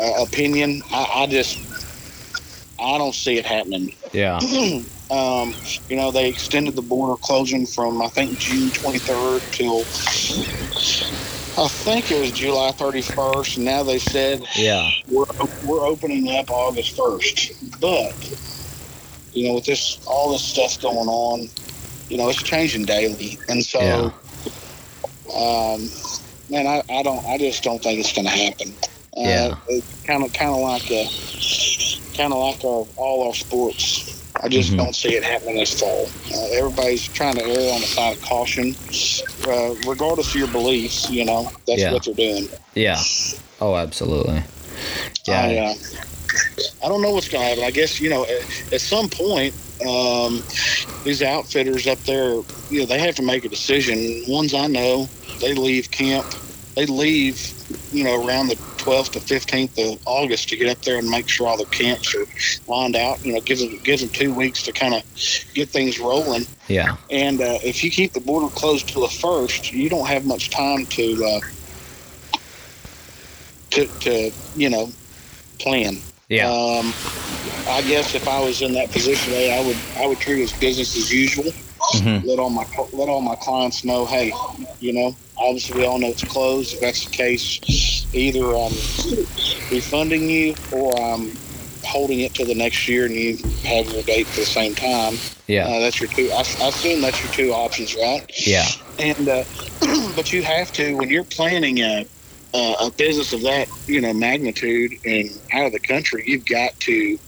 uh, opinion. I, I just, I don't see it happening. Yeah. <clears throat> um, you know, they extended the border closing from I think June 23rd till I think it was July 31st. And now they said Yeah. we're we're opening up August 1st. But you know, with this all this stuff going on, you know, it's changing daily, and so. Yeah. Um, man, I, I don't. I just don't think it's going to happen. Uh, Yeah. Kind of, kind of like a, kind of like our, all our sports. I just Mhm. don't see it happening this fall. Uh, everybody's trying to err on the side of caution, uh, regardless of your beliefs. You know, that's Yeah. what they're doing. Yeah. Oh, absolutely. Yeah. I, uh, I don't know what's going to happen. I guess you know, at, at some point, um, these outfitters up there, you know, they have to make a decision. Ones I know, they leave camp. They leave, you know, around the 12th to 15th of August to get up there and make sure all the camps are lined out. You know, gives them gives them two weeks to kind of get things rolling. Yeah. And uh, if you keep the border closed till the first, you don't have much time to uh, to to you know plan. Yeah. Um, I guess if I was in that position, I would I would treat it as business as usual. Mhm. Let all my let all my clients know, hey, you know, obviously we all know it's closed. If that's the case, either I'm refunding you or I'm holding it to the next year, and you have your date for the same time. Yeah. Uh, that's your two. I, I assume that's your two options, right? Yeah. And uh, <clears throat> but you have to when you're planning a a a business of that you know magnitude and out of the country, you've got to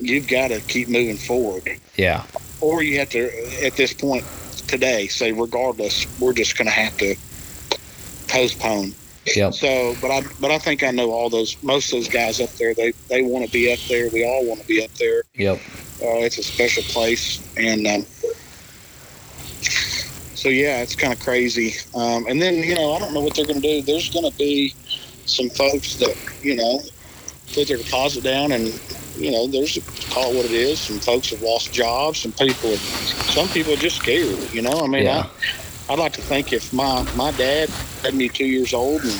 you've got to keep moving forward, Yeah. Or you have to at this point today say regardless, we're just going to have to postpone. Yep. So, but I but I think I know all those most of those guys up there. They they want to be up there. We all want to be up there. Yep. Uh, it's a special place, and um, so yeah, it's kind of crazy. Um, and then you know, I don't know what they're going to do. There's going to be some folks that you know put their deposit down and you know, there's call it what it is. Some folks have lost jobs. Some people, some people are just scared. You know, I mean, Yeah. I, I'd like to think if my my dad, 72 years old, and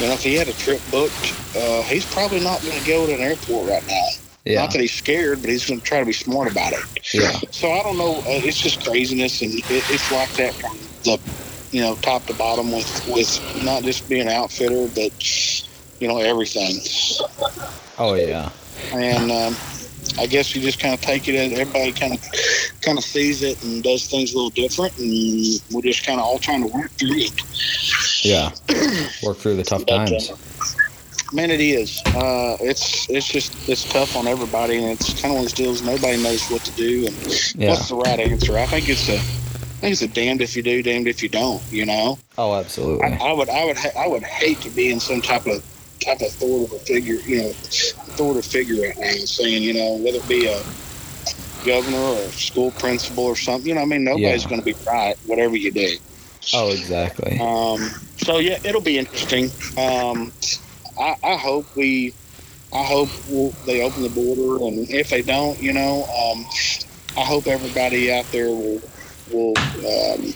you know, if he had a trip booked, uh, he's probably not going to go to an airport right now. Yeah. Not that he's scared, but he's going to try to be smart about it. Yeah. So I don't know. Uh, it's just craziness, and it, it's like that from the, you know, top to bottom with with not just being an outfitter, but you know everything. Oh yeah. And um, I guess you just kind of take it as everybody kind of kind of sees it and does things a little different, and we're just kind of all trying to work through it. Yeah. Work through the tough But, uh, times. Man, it is. Uh, it's it's just it's tough on everybody, and it's kind of one of those deals. Nobody knows what to do, and Yeah. what's the right answer. I think it's a I think it's a damned if you do, damned if you don't. You know. Oh, I, absolutely. I would, I would, ha- I would hate to be in some type of type of authoritative figure, you know, authoritative figure right now, saying, you know, whether it be a governor or a school principal or something. You know, I mean, nobody's Yeah. going to be right, whatever you do. Oh, exactly. Um, so yeah, it'll be interesting. Um, I, I hope we, I hope we'll, they open the border, and if they don't, you know, um, I hope everybody out there will will um,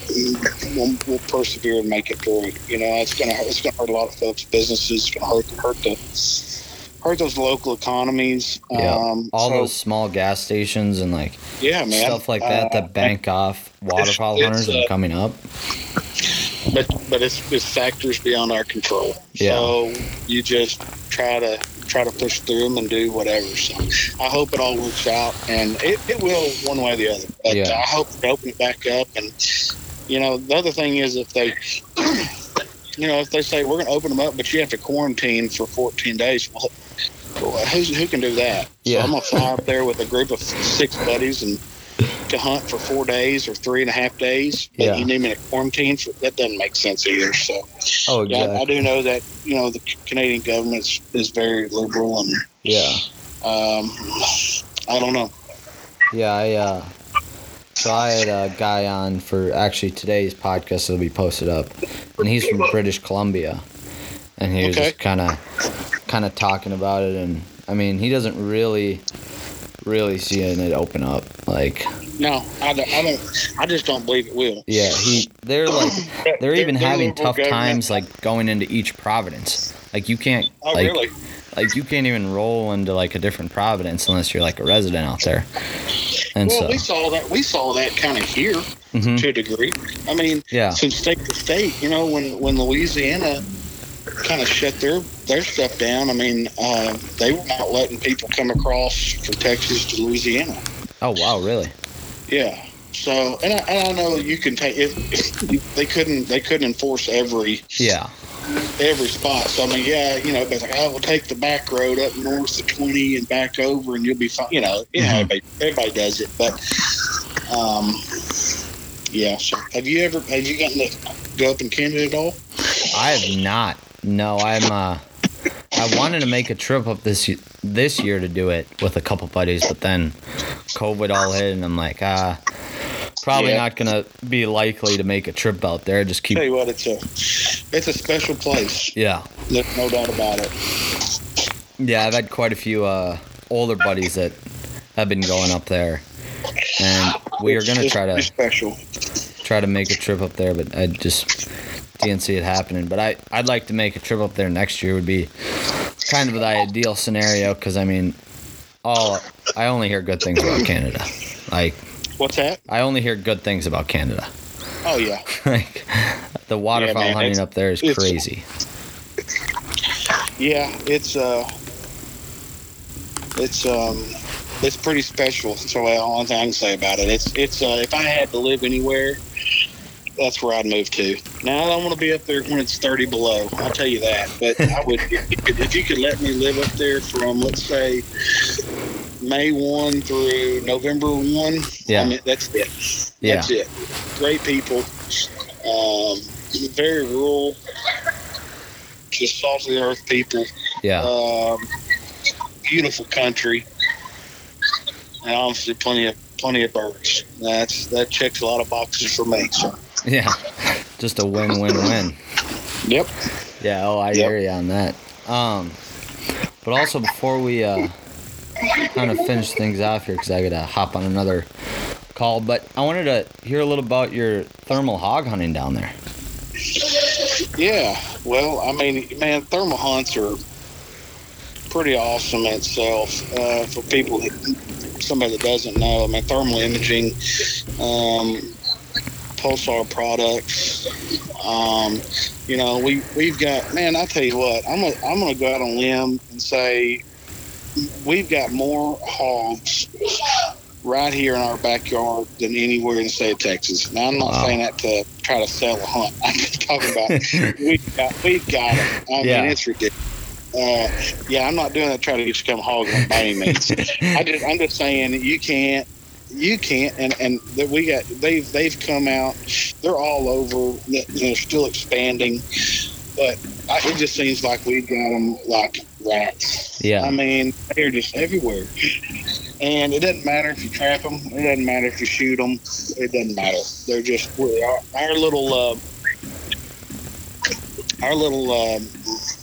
will, will persevere and make it through. You know, it's gonna it's gonna hurt a lot of folks' businesses. It's gonna hurt hurt the hurt those local economies. Yeah. Um, All so, those small gas stations and like yeah, man, stuff like that Uh, that bank off waterfowl hunters uh, and coming up. but but it's, it's factors beyond our control. Yeah. So you just try to try to push through them and do whatever. So I hope it all works out, and it, it will one way or the other. But Yeah. Uh, I hope they open it back up, and you know the other thing is if they. <clears throat> You know, if they say we're going to open them up, but you have to quarantine for 14 days, well, who's, who can do that? Yeah. So I'm going to fly up there with a group of six buddies and to hunt for four days or three and a half days. But Yeah. you need me to quarantine for that doesn't make sense either. So Oh, yeah, I- I do know that you know the Canadian government is- is very liberal, and Yeah. um, I don't know. Yeah, I uh so I had a guy on for actually today's podcast that'll be posted up. And he's from British Columbia. And he was Okay. just kinda kinda talking about it and I mean he doesn't really really seeing it open up. Like No, I don't. I, don't, I just don't believe it will. yeah, he they're like they're even They're having tough government- times like going into each providence. Like you can't Oh, like really? like you can't even roll into like a different providence unless you're like a resident out there. And Well, so we saw that. We saw that kind of here mhm, to a degree. I mean, yeah. from state to state. You know, when when Louisiana kind of shut their their stuff down, I mean, uh, they were not letting people come across from Texas to Louisiana. Oh wow, really? Yeah. So, and I, and I know you can take if, if they couldn't they couldn't enforce every Yeah. every spot. So I mean, yeah, you know, like, oh, we'll take the back road up north to twenty and back over, and you'll be fine. You know, yeah, Mhm. everybody, everybody does it, but um, yeah. So have you ever have you gotten to go up in Canada at all? I have not. No, I'm. Uh, I wanted to make a trip up this this year to do it with a couple buddies, but then COVID all hit, and I'm like, ah, probably Yeah. not gonna be likely to make a trip out there. Just keep. Tell you what, it's a it's a special place. Yeah, There's no doubt about it. yeah. I've had quite a few uh, older buddies that have been going up there, and we are gonna try to special. try to make a trip up there, but I just didn't see it happening. But I I'd like to make a trip up there next year. Would be kind of the ideal scenario because I mean, all I only hear good things about Canada. Like What's that? I only hear good things about Canada. Oh yeah, <laughs> like the waterfowl man, hunting up there is crazy. yeah. It's uh, it's um, it's pretty special. So the only thing I can say about it. It's it's uh, if I had to live anywhere, that's where I'd move to. Now I don't want to be up there when it's thirty below. I'll tell you that. But I would if you could, if you could let me live up there from let's say May one through November one. Yeah. I mean, that's it. Yeah, That's it. Great people. Um, very rural. Just salt of the earth people. yeah, Um, beautiful country. And obviously plenty of plenty of birds. That's that checks a lot of boxes for me. So. Yeah. Just a win-win-win. Yep. Yeah, oh, I Yep. hear you on that. Um, but also before we uh, kind of finish things off here because I gotta hop on another call. But I wanted to hear a little about your thermal hog hunting down there. Yeah, well, I mean, man, thermal hunts are pretty awesome in itself. Uh, for people that somebody that doesn't know, I mean, thermal imaging, um, pulsar products. Um, you know, we we've got man. I tell you what, I'm gonna I'm gonna go out on limb and say we've got more hogs right here in our backyard than anywhere in the state of Texas. Now, I'm not Wow. saying that to try to sell a hunt. <laughs> I'm just talking about <laughs> we've got we've got them. I Yeah. mean, it's ridiculous. Uh, yeah, I'm not doing that to try to get you to come hog hunt by any means. <laughs> I just I'm just saying that you can't you can't and and that we got they've they've come out. They're all over they're still expanding. But I, it just seems like we've got them like rats. Yeah. I mean they're just everywhere. And it doesn't matter if you trap them it doesn't matter if you shoot them it doesn't matter. They're just we're, our, our little uh, our little um,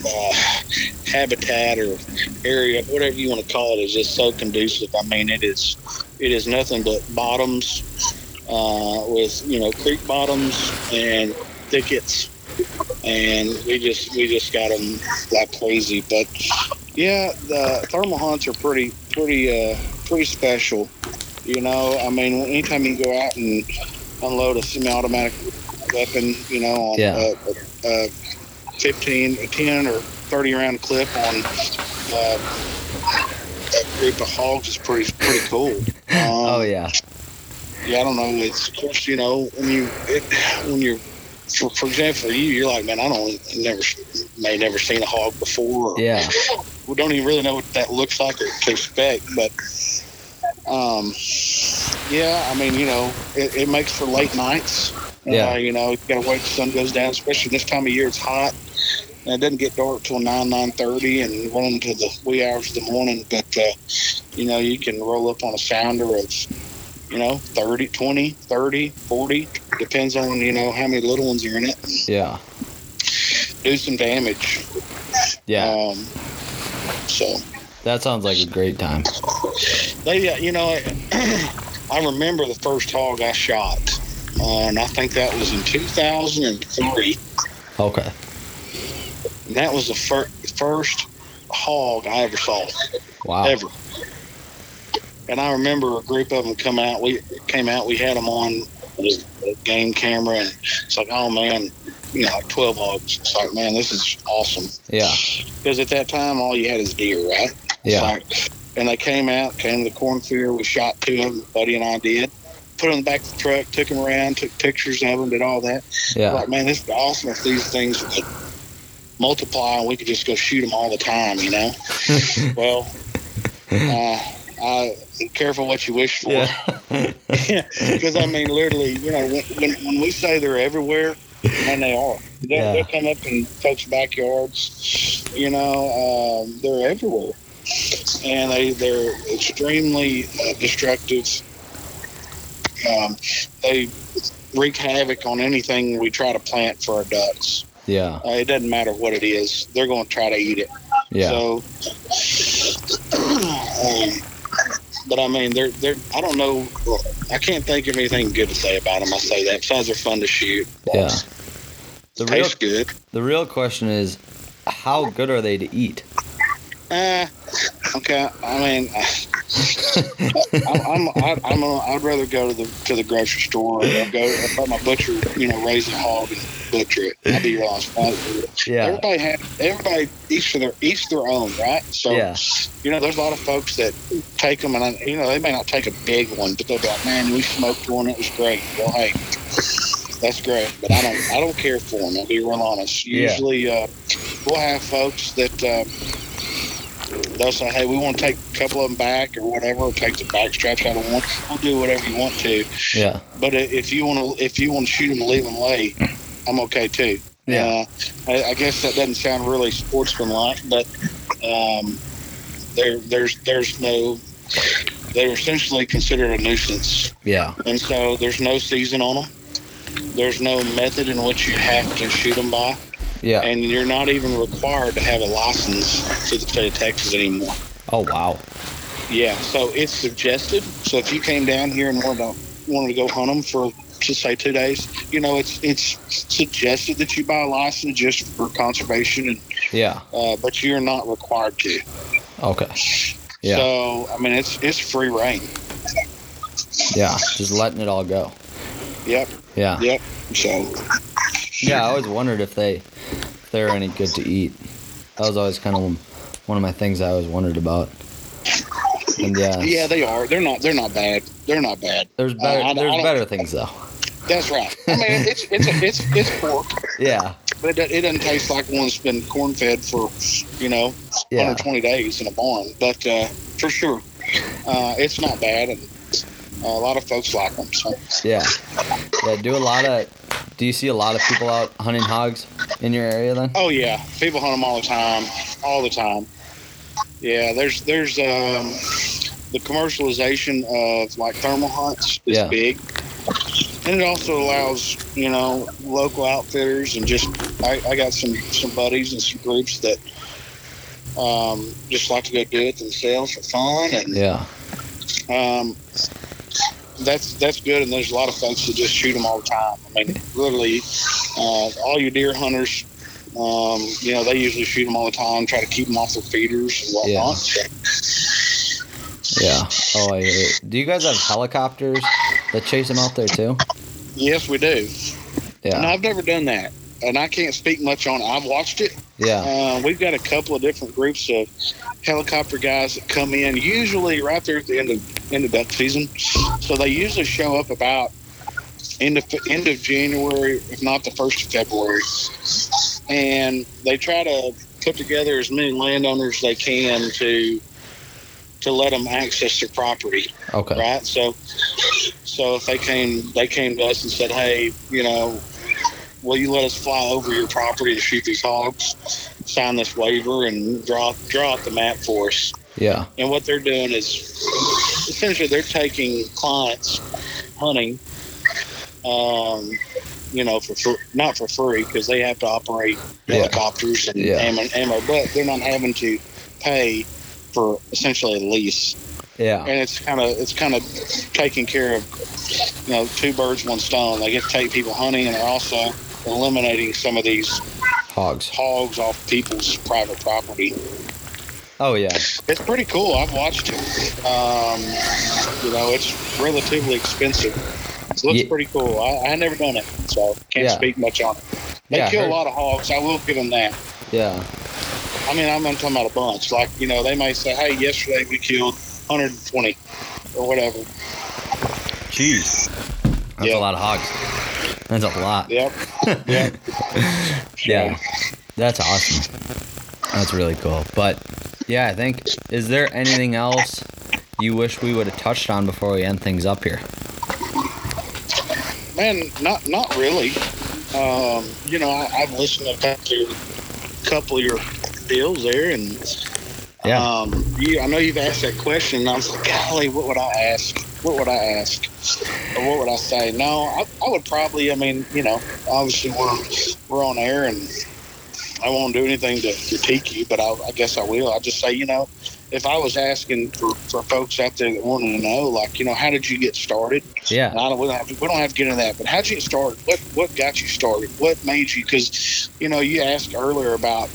uh, habitat or area, whatever you want to call it, is just so conducive. I mean, it is it is nothing but bottoms uh, with you know creek bottoms and thickets, and we just we just got them like crazy. But yeah, the thermal hunts are pretty pretty uh, pretty special. You know, I mean, anytime you go out and unload a semi-automatic weapon, you know, on Yeah. a, a, a 15, a 10 or 30 round clip on uh, a group of hogs is pretty pretty cool. Um, oh yeah. yeah, I don't know. It's of course, you know, when you it, when you're for, for example, for you, you're like, man, I don't never may never seen a hog before. Or, Yeah. we don't even really know what that looks like or to expect. But um, yeah, I mean, you know, it, it makes for late nights. Yeah. Uh, you know, you gotta wait till the sun goes down, especially this time of year. It's hot. And it doesn't get dark till nine nine thirty, and run into the wee hours of the morning. But uh, you know, you can roll up on a sounder of you know 30 20 30 40 depends on you know how many little ones you're in it Yeah. do some damage Yeah. um so That sounds like a great time. they uh, you know i <clears throat> remember the first hog i shot uh, and i think that was in 2003 Okay. That was the fir- first hog i ever saw Wow. ever. And I remember a group of them come out. We came out. We had them on the game camera, and it's like, oh man, you know, like twelve hogs. It's like, man, this is awesome. Yeah. Because at that time, all you had is deer, right? Yeah. like, and they came out, came to the cornfield. We shot two of them. Buddy and I did. Put them in the back of the truck, took them around, took pictures of them, did all that. Yeah. Like, man, this is awesome if these things multiply and we could just go shoot them all the time, you know? <laughs> well, uh, I careful what you wish for. Yeah. <laughs> Because I mean, literally, you know, when, when, when we say they're everywhere, and they are. They, Yeah. They'll come up in folks' backyards. You know, um, they're everywhere, and they they're extremely uh, destructive. Um, they wreak havoc on anything we try to plant for our ducks. Yeah. Uh, it doesn't matter what it is; they're going to try to eat it. Yeah. So, <clears throat> um, but I mean, they're they're. I don't know. I can't think of anything good to say about them. I say that besides they're fun to shoot. Yeah. The real Tastes good. the real question is how good are they to eat? Uh, okay. I mean, I, I'm I, I'm a, I'd rather go to the to the grocery store or go i let my butcher, you know, raise a hog and butcher it. I'll be real honest. Yeah. Everybody have everybody each for their each their own, right? So Yeah. you know, there's a lot of folks that take them, and I- you know, they may not take a big one, but they'll be like, "Man, we smoked one; it was great." Well, hey, that's great, but I don't, I don't care for them. I'll be real honest. Yeah. Usually, uh, we'll have folks that uh, they'll say, "Hey, we want to take a couple of them back, or whatever, or take the back straps out of one. We'll do whatever you want to." Yeah. But if you want to, if you want to shoot them and leave them lay, I'm okay too. Yeah. Uh, I, I guess that doesn't sound really sportsmanlike, but um, there, there's, there's no. They're essentially considered a nuisance, Yeah. and so there's no season on them. There's no method in which you have to shoot them by, Yeah. and you're not even required to have a license to the state of Texas anymore. Oh wow. Yeah, so it's suggested. So if you came down here and wanted to wanted to go hunt them for just say two days, you know, it's it's suggested that you buy a license just for conservation, and Yeah. uh, but you're not required to. Okay. Yeah. So I mean, it's it's free rein. Yeah. Just letting it all go. Yep, Yeah. yep. So Yeah. I always wondered if they if they're any good to eat. That was always kind of one of my things I always wondered about. And yeah. yeah, they are. They're not. They're not bad. They're not bad. There's better. I- I there's better things though. That's right. I mean, <laughs> it's it's a, it's it's pork, Yeah. but it, it doesn't taste like one that's been corn fed for you know Yeah. 120 days in a barn. But uh, for sure, uh, it's not bad, and uh, a lot of folks like them. So Yeah. Yeah. Do a lot of. Do you see a lot of people out hunting hogs in your area then? oh yeah, people hunt them all the time, all the time. Yeah, there's there's um, the commercialization of like thermal hunts is Yeah. big. And it also allows, you know, local outfitters and just I, I got some some buddies and some groups that um, just like to go do it themselves for fun and Yeah. um, that's that's good. And there's a lot of folks that just shoot them all the time. I mean, literally, uh, all your deer hunters, um, you know, they usually shoot them all the time, try to keep them off their feeders and whatnot. Yeah. Oh, I. Do you guys have helicopters that chase them out there too? Yes, we do. Yeah. And I've never done that, and I can't speak much on it. I've watched it. Yeah. Uh, we've got a couple of different groups of helicopter guys that come in, usually right there at the end of end of duck season. So they usually show up about end of end of January, if not the first of February, and they try to put together as many landowners as they can to to let them access their property Okay. right? So, so if they came, they came to us and said, "Hey, you know, will you let us fly over your property to shoot these hogs? Sign this waiver and draw draw out the map for us." Yeah. And what they're doing is essentially they're taking clients hunting, um, you know, for, for not for free because they have to operate Yeah. helicopters and Yeah. ammo, ammo, but they're not having to pay for essentially a lease Yeah. and it's kind of it's kind of taking care of you know two birds one stone they get to take people hunting and they're also eliminating some of these Hogs. hogs off people's private property Oh yeah. it's pretty cool i've watched it um, you know it's relatively expensive it looks Ye- pretty cool I, I never done it so can't Yeah. speak much on it they Yeah, kill heard- a lot of hogs i will give them that Yeah. i mean i'm not talking about a bunch like you know they may say hey yesterday we killed 120 or whatever Jeez. That's Yeah. a lot of hogs. That's a lot. yep yep <laughs> Yeah. That's awesome. That's really cool. But yeah, I think is there anything else you wish we would have touched on before we end things up here? Man, not not really. Um, you know, I, I've listened to a couple, couple of your deals there, and Yeah. um, you, I know you've asked that question. And I was like, <laughs> golly, what would I ask? What would I ask? Or what would I say? No, I, I would probably. I mean, you know, obviously we're we're on air, and I won't do anything to critique you, but I, I guess I will. I'll just say, you know, if I was asking for, for folks out there that wanted to know, like, you know, how did you get started? Yeah. And I don't, we, don't have to, we don't have to get into that, but how'd you get started? What what got you started? What made you? Because you know, you asked earlier about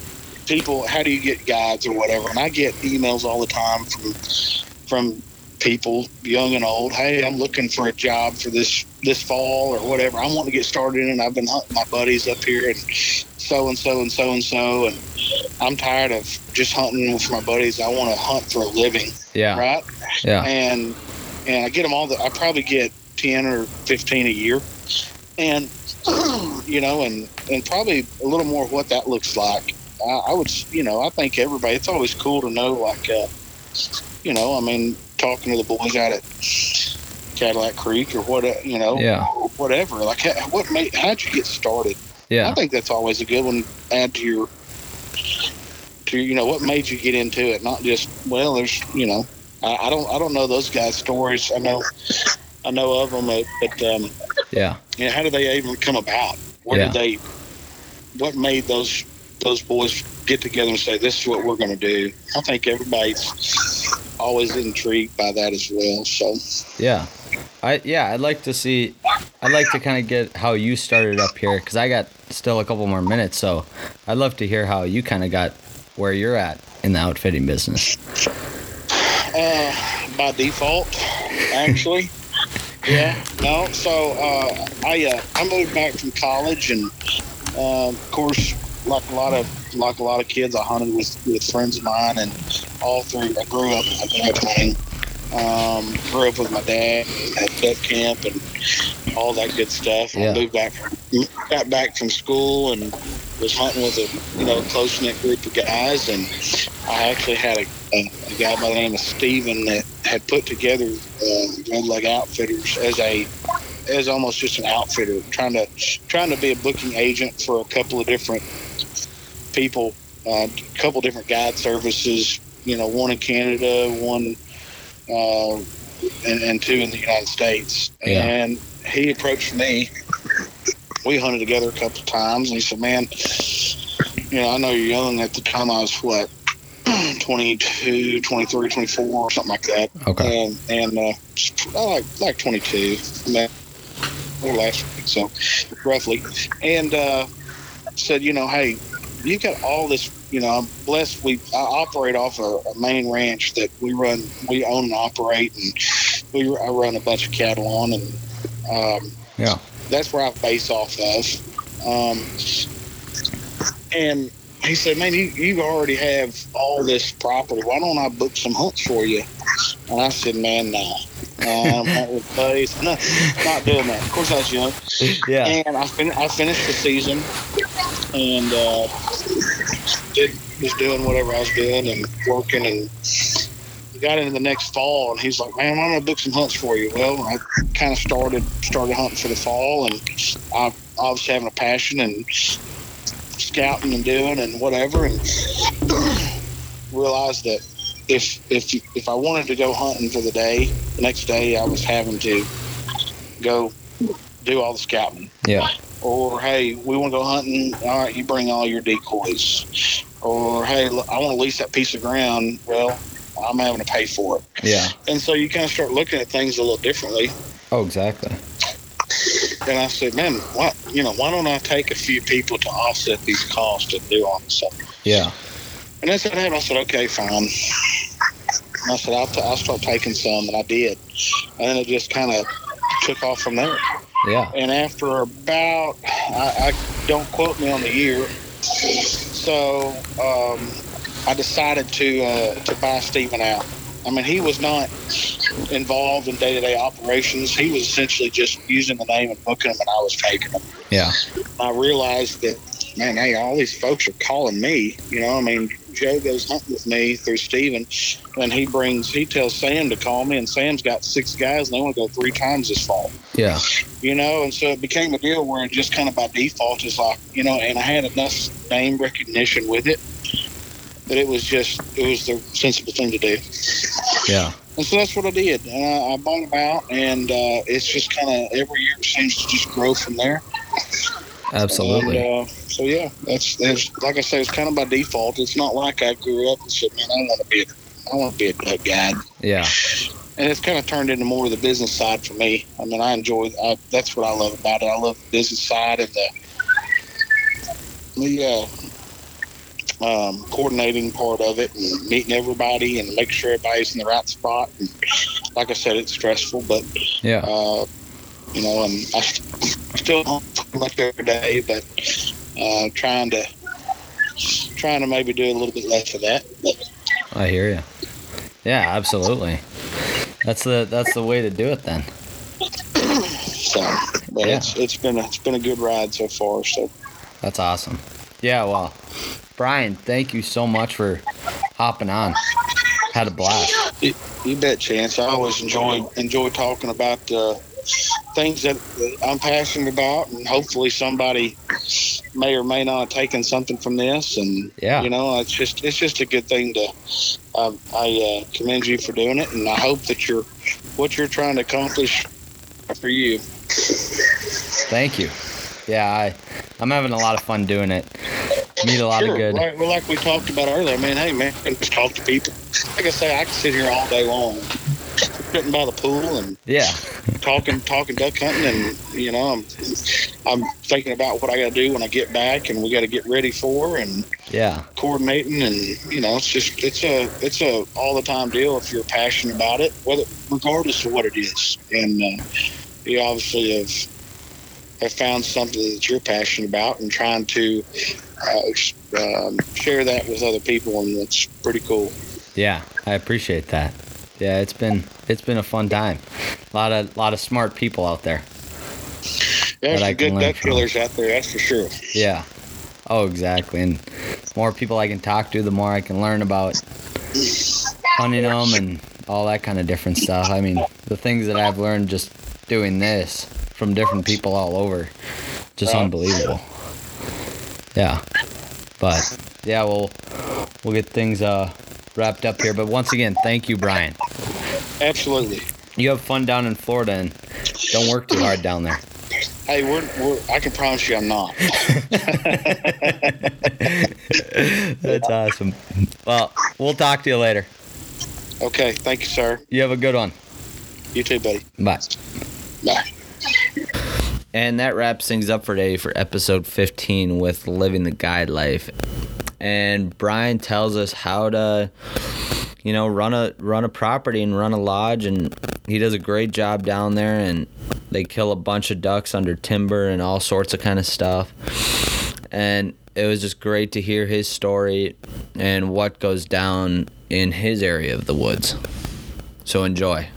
people. How do you get guides or whatever? And I get emails all the time from from people, young and old. Hey, I'm looking for a job for this this fall or whatever. I want to get started, and I've been hunting my buddies up here and so and so and so and so, and I'm tired of just hunting with my buddies. I want to hunt for a living, Yeah. right? Yeah. and and I get them all. The, I probably get ten or fifteen a year, and <clears throat> you know, and and probably a little more of what that looks like. I, I would, you know, I think everybody. It's always cool to know, like, uh, you know, I mean, talking to the boys out at Cadillac Creek or what, you know, Yeah. whatever. Like, what made? How'd you get started? Yeah. I think that's always a good one. to Add to your, to you know, what made you get into it? Not just well, there's you know, I, I don't I don't know those guys' stories. I know I know of them, but, but um, Yeah. you know, how did they even come about? Where Yeah. did they? What made those those boys get together and say this is what we're going to do? I think everybody's always intrigued by that as well. So Yeah. I yeah, I'd like to see I'd like to kind of get how you started up here cuz I got still a couple more minutes, so I'd love to hear how you kind of got where you're at in the outfitting business. uh, by default, actually. <laughs> yeah. No. So uh, I uh, I moved back from college, and uh, of course, like a lot of like a lot of kids, I hunted with, with friends of mine, and all three. I grew up with my dad. Um, grew up with my dad at duck camp and all that good stuff. Yeah. I moved back, got back from school and was hunting with a you know close knit group of guys, and I actually had a, a, a guy by the name of Steven that had put together uh, Red Leg Outfitters as a as almost just an outfitter, trying to trying to be a booking agent for a couple of different people, a couple different guide services. You know, one in Canada, one uh, and, and two in the United States. Yeah. And he approached me. We hunted together a couple of times, and he said, "Man, you know, I know you're young. At the time, I was what." <clears throat> 22, 23, 24, something like that. Okay. And, and uh, I like like 22, man, or last week, so roughly. And uh, said, you know, hey, you got all this. You know, I'm blessed. We I operate off a, a main ranch that we run, we own and operate, and we I run a bunch of cattle on, and um, Yeah. that's where I base off of. Um, and he said, "Man, you, you already have all this property. Why don't I book some hunts for you?" And I said, "Man, no, um, not with buddies. No, not doing that. Of course, I was young. Yeah. And I, fin- I finished the season and uh, did was doing whatever I was doing and working and got into the next fall and he's like, Man, I'm gonna book some hunts for you. Well, I kind of started started hunting for the fall and I obviously having a passion and scouting and doing and whatever and <clears throat> realized that if if if I wanted to go hunting for the day, the next day I was having to go do all the scouting Yeah. Or hey, we want to go hunting. All right, you bring all your decoys. Or hey, I want to lease that piece of ground. Well, I'm having to pay for it. Yeah. And so you kind of start looking at things a little differently. Oh, exactly. And I said, man, why you know why don't I take a few people to offset these costs to do all this stuff? Yeah. And that's what happened. I said, okay, fine. And I said, I'll, t- I'll start taking some, and I did. And then it just kind of took off from there. Yeah. and after about I, I don't quote me on the year. So um, i decided to uh, to buy Stephen out. I mean he was not involved in day-to-day operations. He was essentially just using the name and booking them and i was taking them. Yeah. i realized that man hey all these folks are calling me. You know i mean joe goes hunting with me through Steven, and he brings he tells sam to call me and sam's got six guys and they want to go three times this fall Yeah. you know, and so it became a deal where it just kind of by default is like, you know, and I had enough name recognition with it that it was just, it was the sensible thing to do. Yeah. And so that's what I did. And I, I bought them out, and uh, it's just kind of every year it seems to just grow from there. Absolutely. And, uh, so yeah, that's, that's like I said, it's kind of by default. It's not like I grew up and said, man, I want to be, a, I want to be a guide Yeah. and it's kind of turned into more of the business side for me. I mean, I enjoy I, that's what I love about it. I love the business side and the the uh, um, coordinating part of it and meeting everybody and making sure everybody's in the right spot. And like I said, it's stressful, but Yeah. uh, you know, and I st- still pretty much every day, but uh, trying to trying to maybe do a little bit less of that. I hear you. Yeah, absolutely. That's the that's the way to do it then. so, but Yeah. it's it's been a, it's been a good ride so far. So. That's awesome. Yeah, well, Brian, thank you so much for hopping on. Had a blast. You, you bet, Chance. I always enjoy enjoy talking about uh, things that I'm passionate about, and hopefully somebody may or may not have taken something from this. And Yeah. you know, it's just it's just a good thing to. Um, I uh, commend you for doing it, and I hope that you're what you're trying to accomplish for you. Thank you. Yeah, I I'm having a lot of fun doing it. meet a lot sure. of good. Right. Well, like we talked about earlier, man. Hey, man, I just talk to people. Like I say, I can sit here all day long, sitting by the pool and Yeah, talking, talking duck hunting, and you know, I'm, I'm thinking about what I got to do when I get back, and we got to get ready for, and yeah, coordinating, and you know, it's just, it's a, it's a all the time deal if you're passionate about it, whether, regardless of what it is, and uh, you obviously have have found something that you're passionate about and trying to uh, um, share that with other people, and it's pretty cool. yeah. I appreciate that. Yeah, it's been it's been a fun time. A lot of lot of smart people out there. There's some good duck killers out there, that's for sure. Yeah. Oh, exactly. And the more people I can talk to, the more I can learn about hunting them and all that kind of different stuff. I mean, the things that I've learned just doing this from different people all over, just Right. unbelievable. Yeah. But yeah, we'll we'll get things uh wrapped up here. But once again, thank you, Brian. Absolutely. You have fun down in Florida and don't work too hard down there. Hey, we're, we're I can promise you I'm not. <laughs> <laughs> That's awesome. Well, we'll talk to you later. Okay, thank you, sir. You have a good one. You too, buddy. Bye. Bye. And that wraps things up for today for episode 15 with Living the Guide Life. And Brian tells us how to, you know, run a run a property and run a lodge, and he does a great job down there. And they kill a bunch of ducks under timber and all sorts of kind of stuff. And it was just great to hear his story and what goes down in his area of the woods. So enjoy.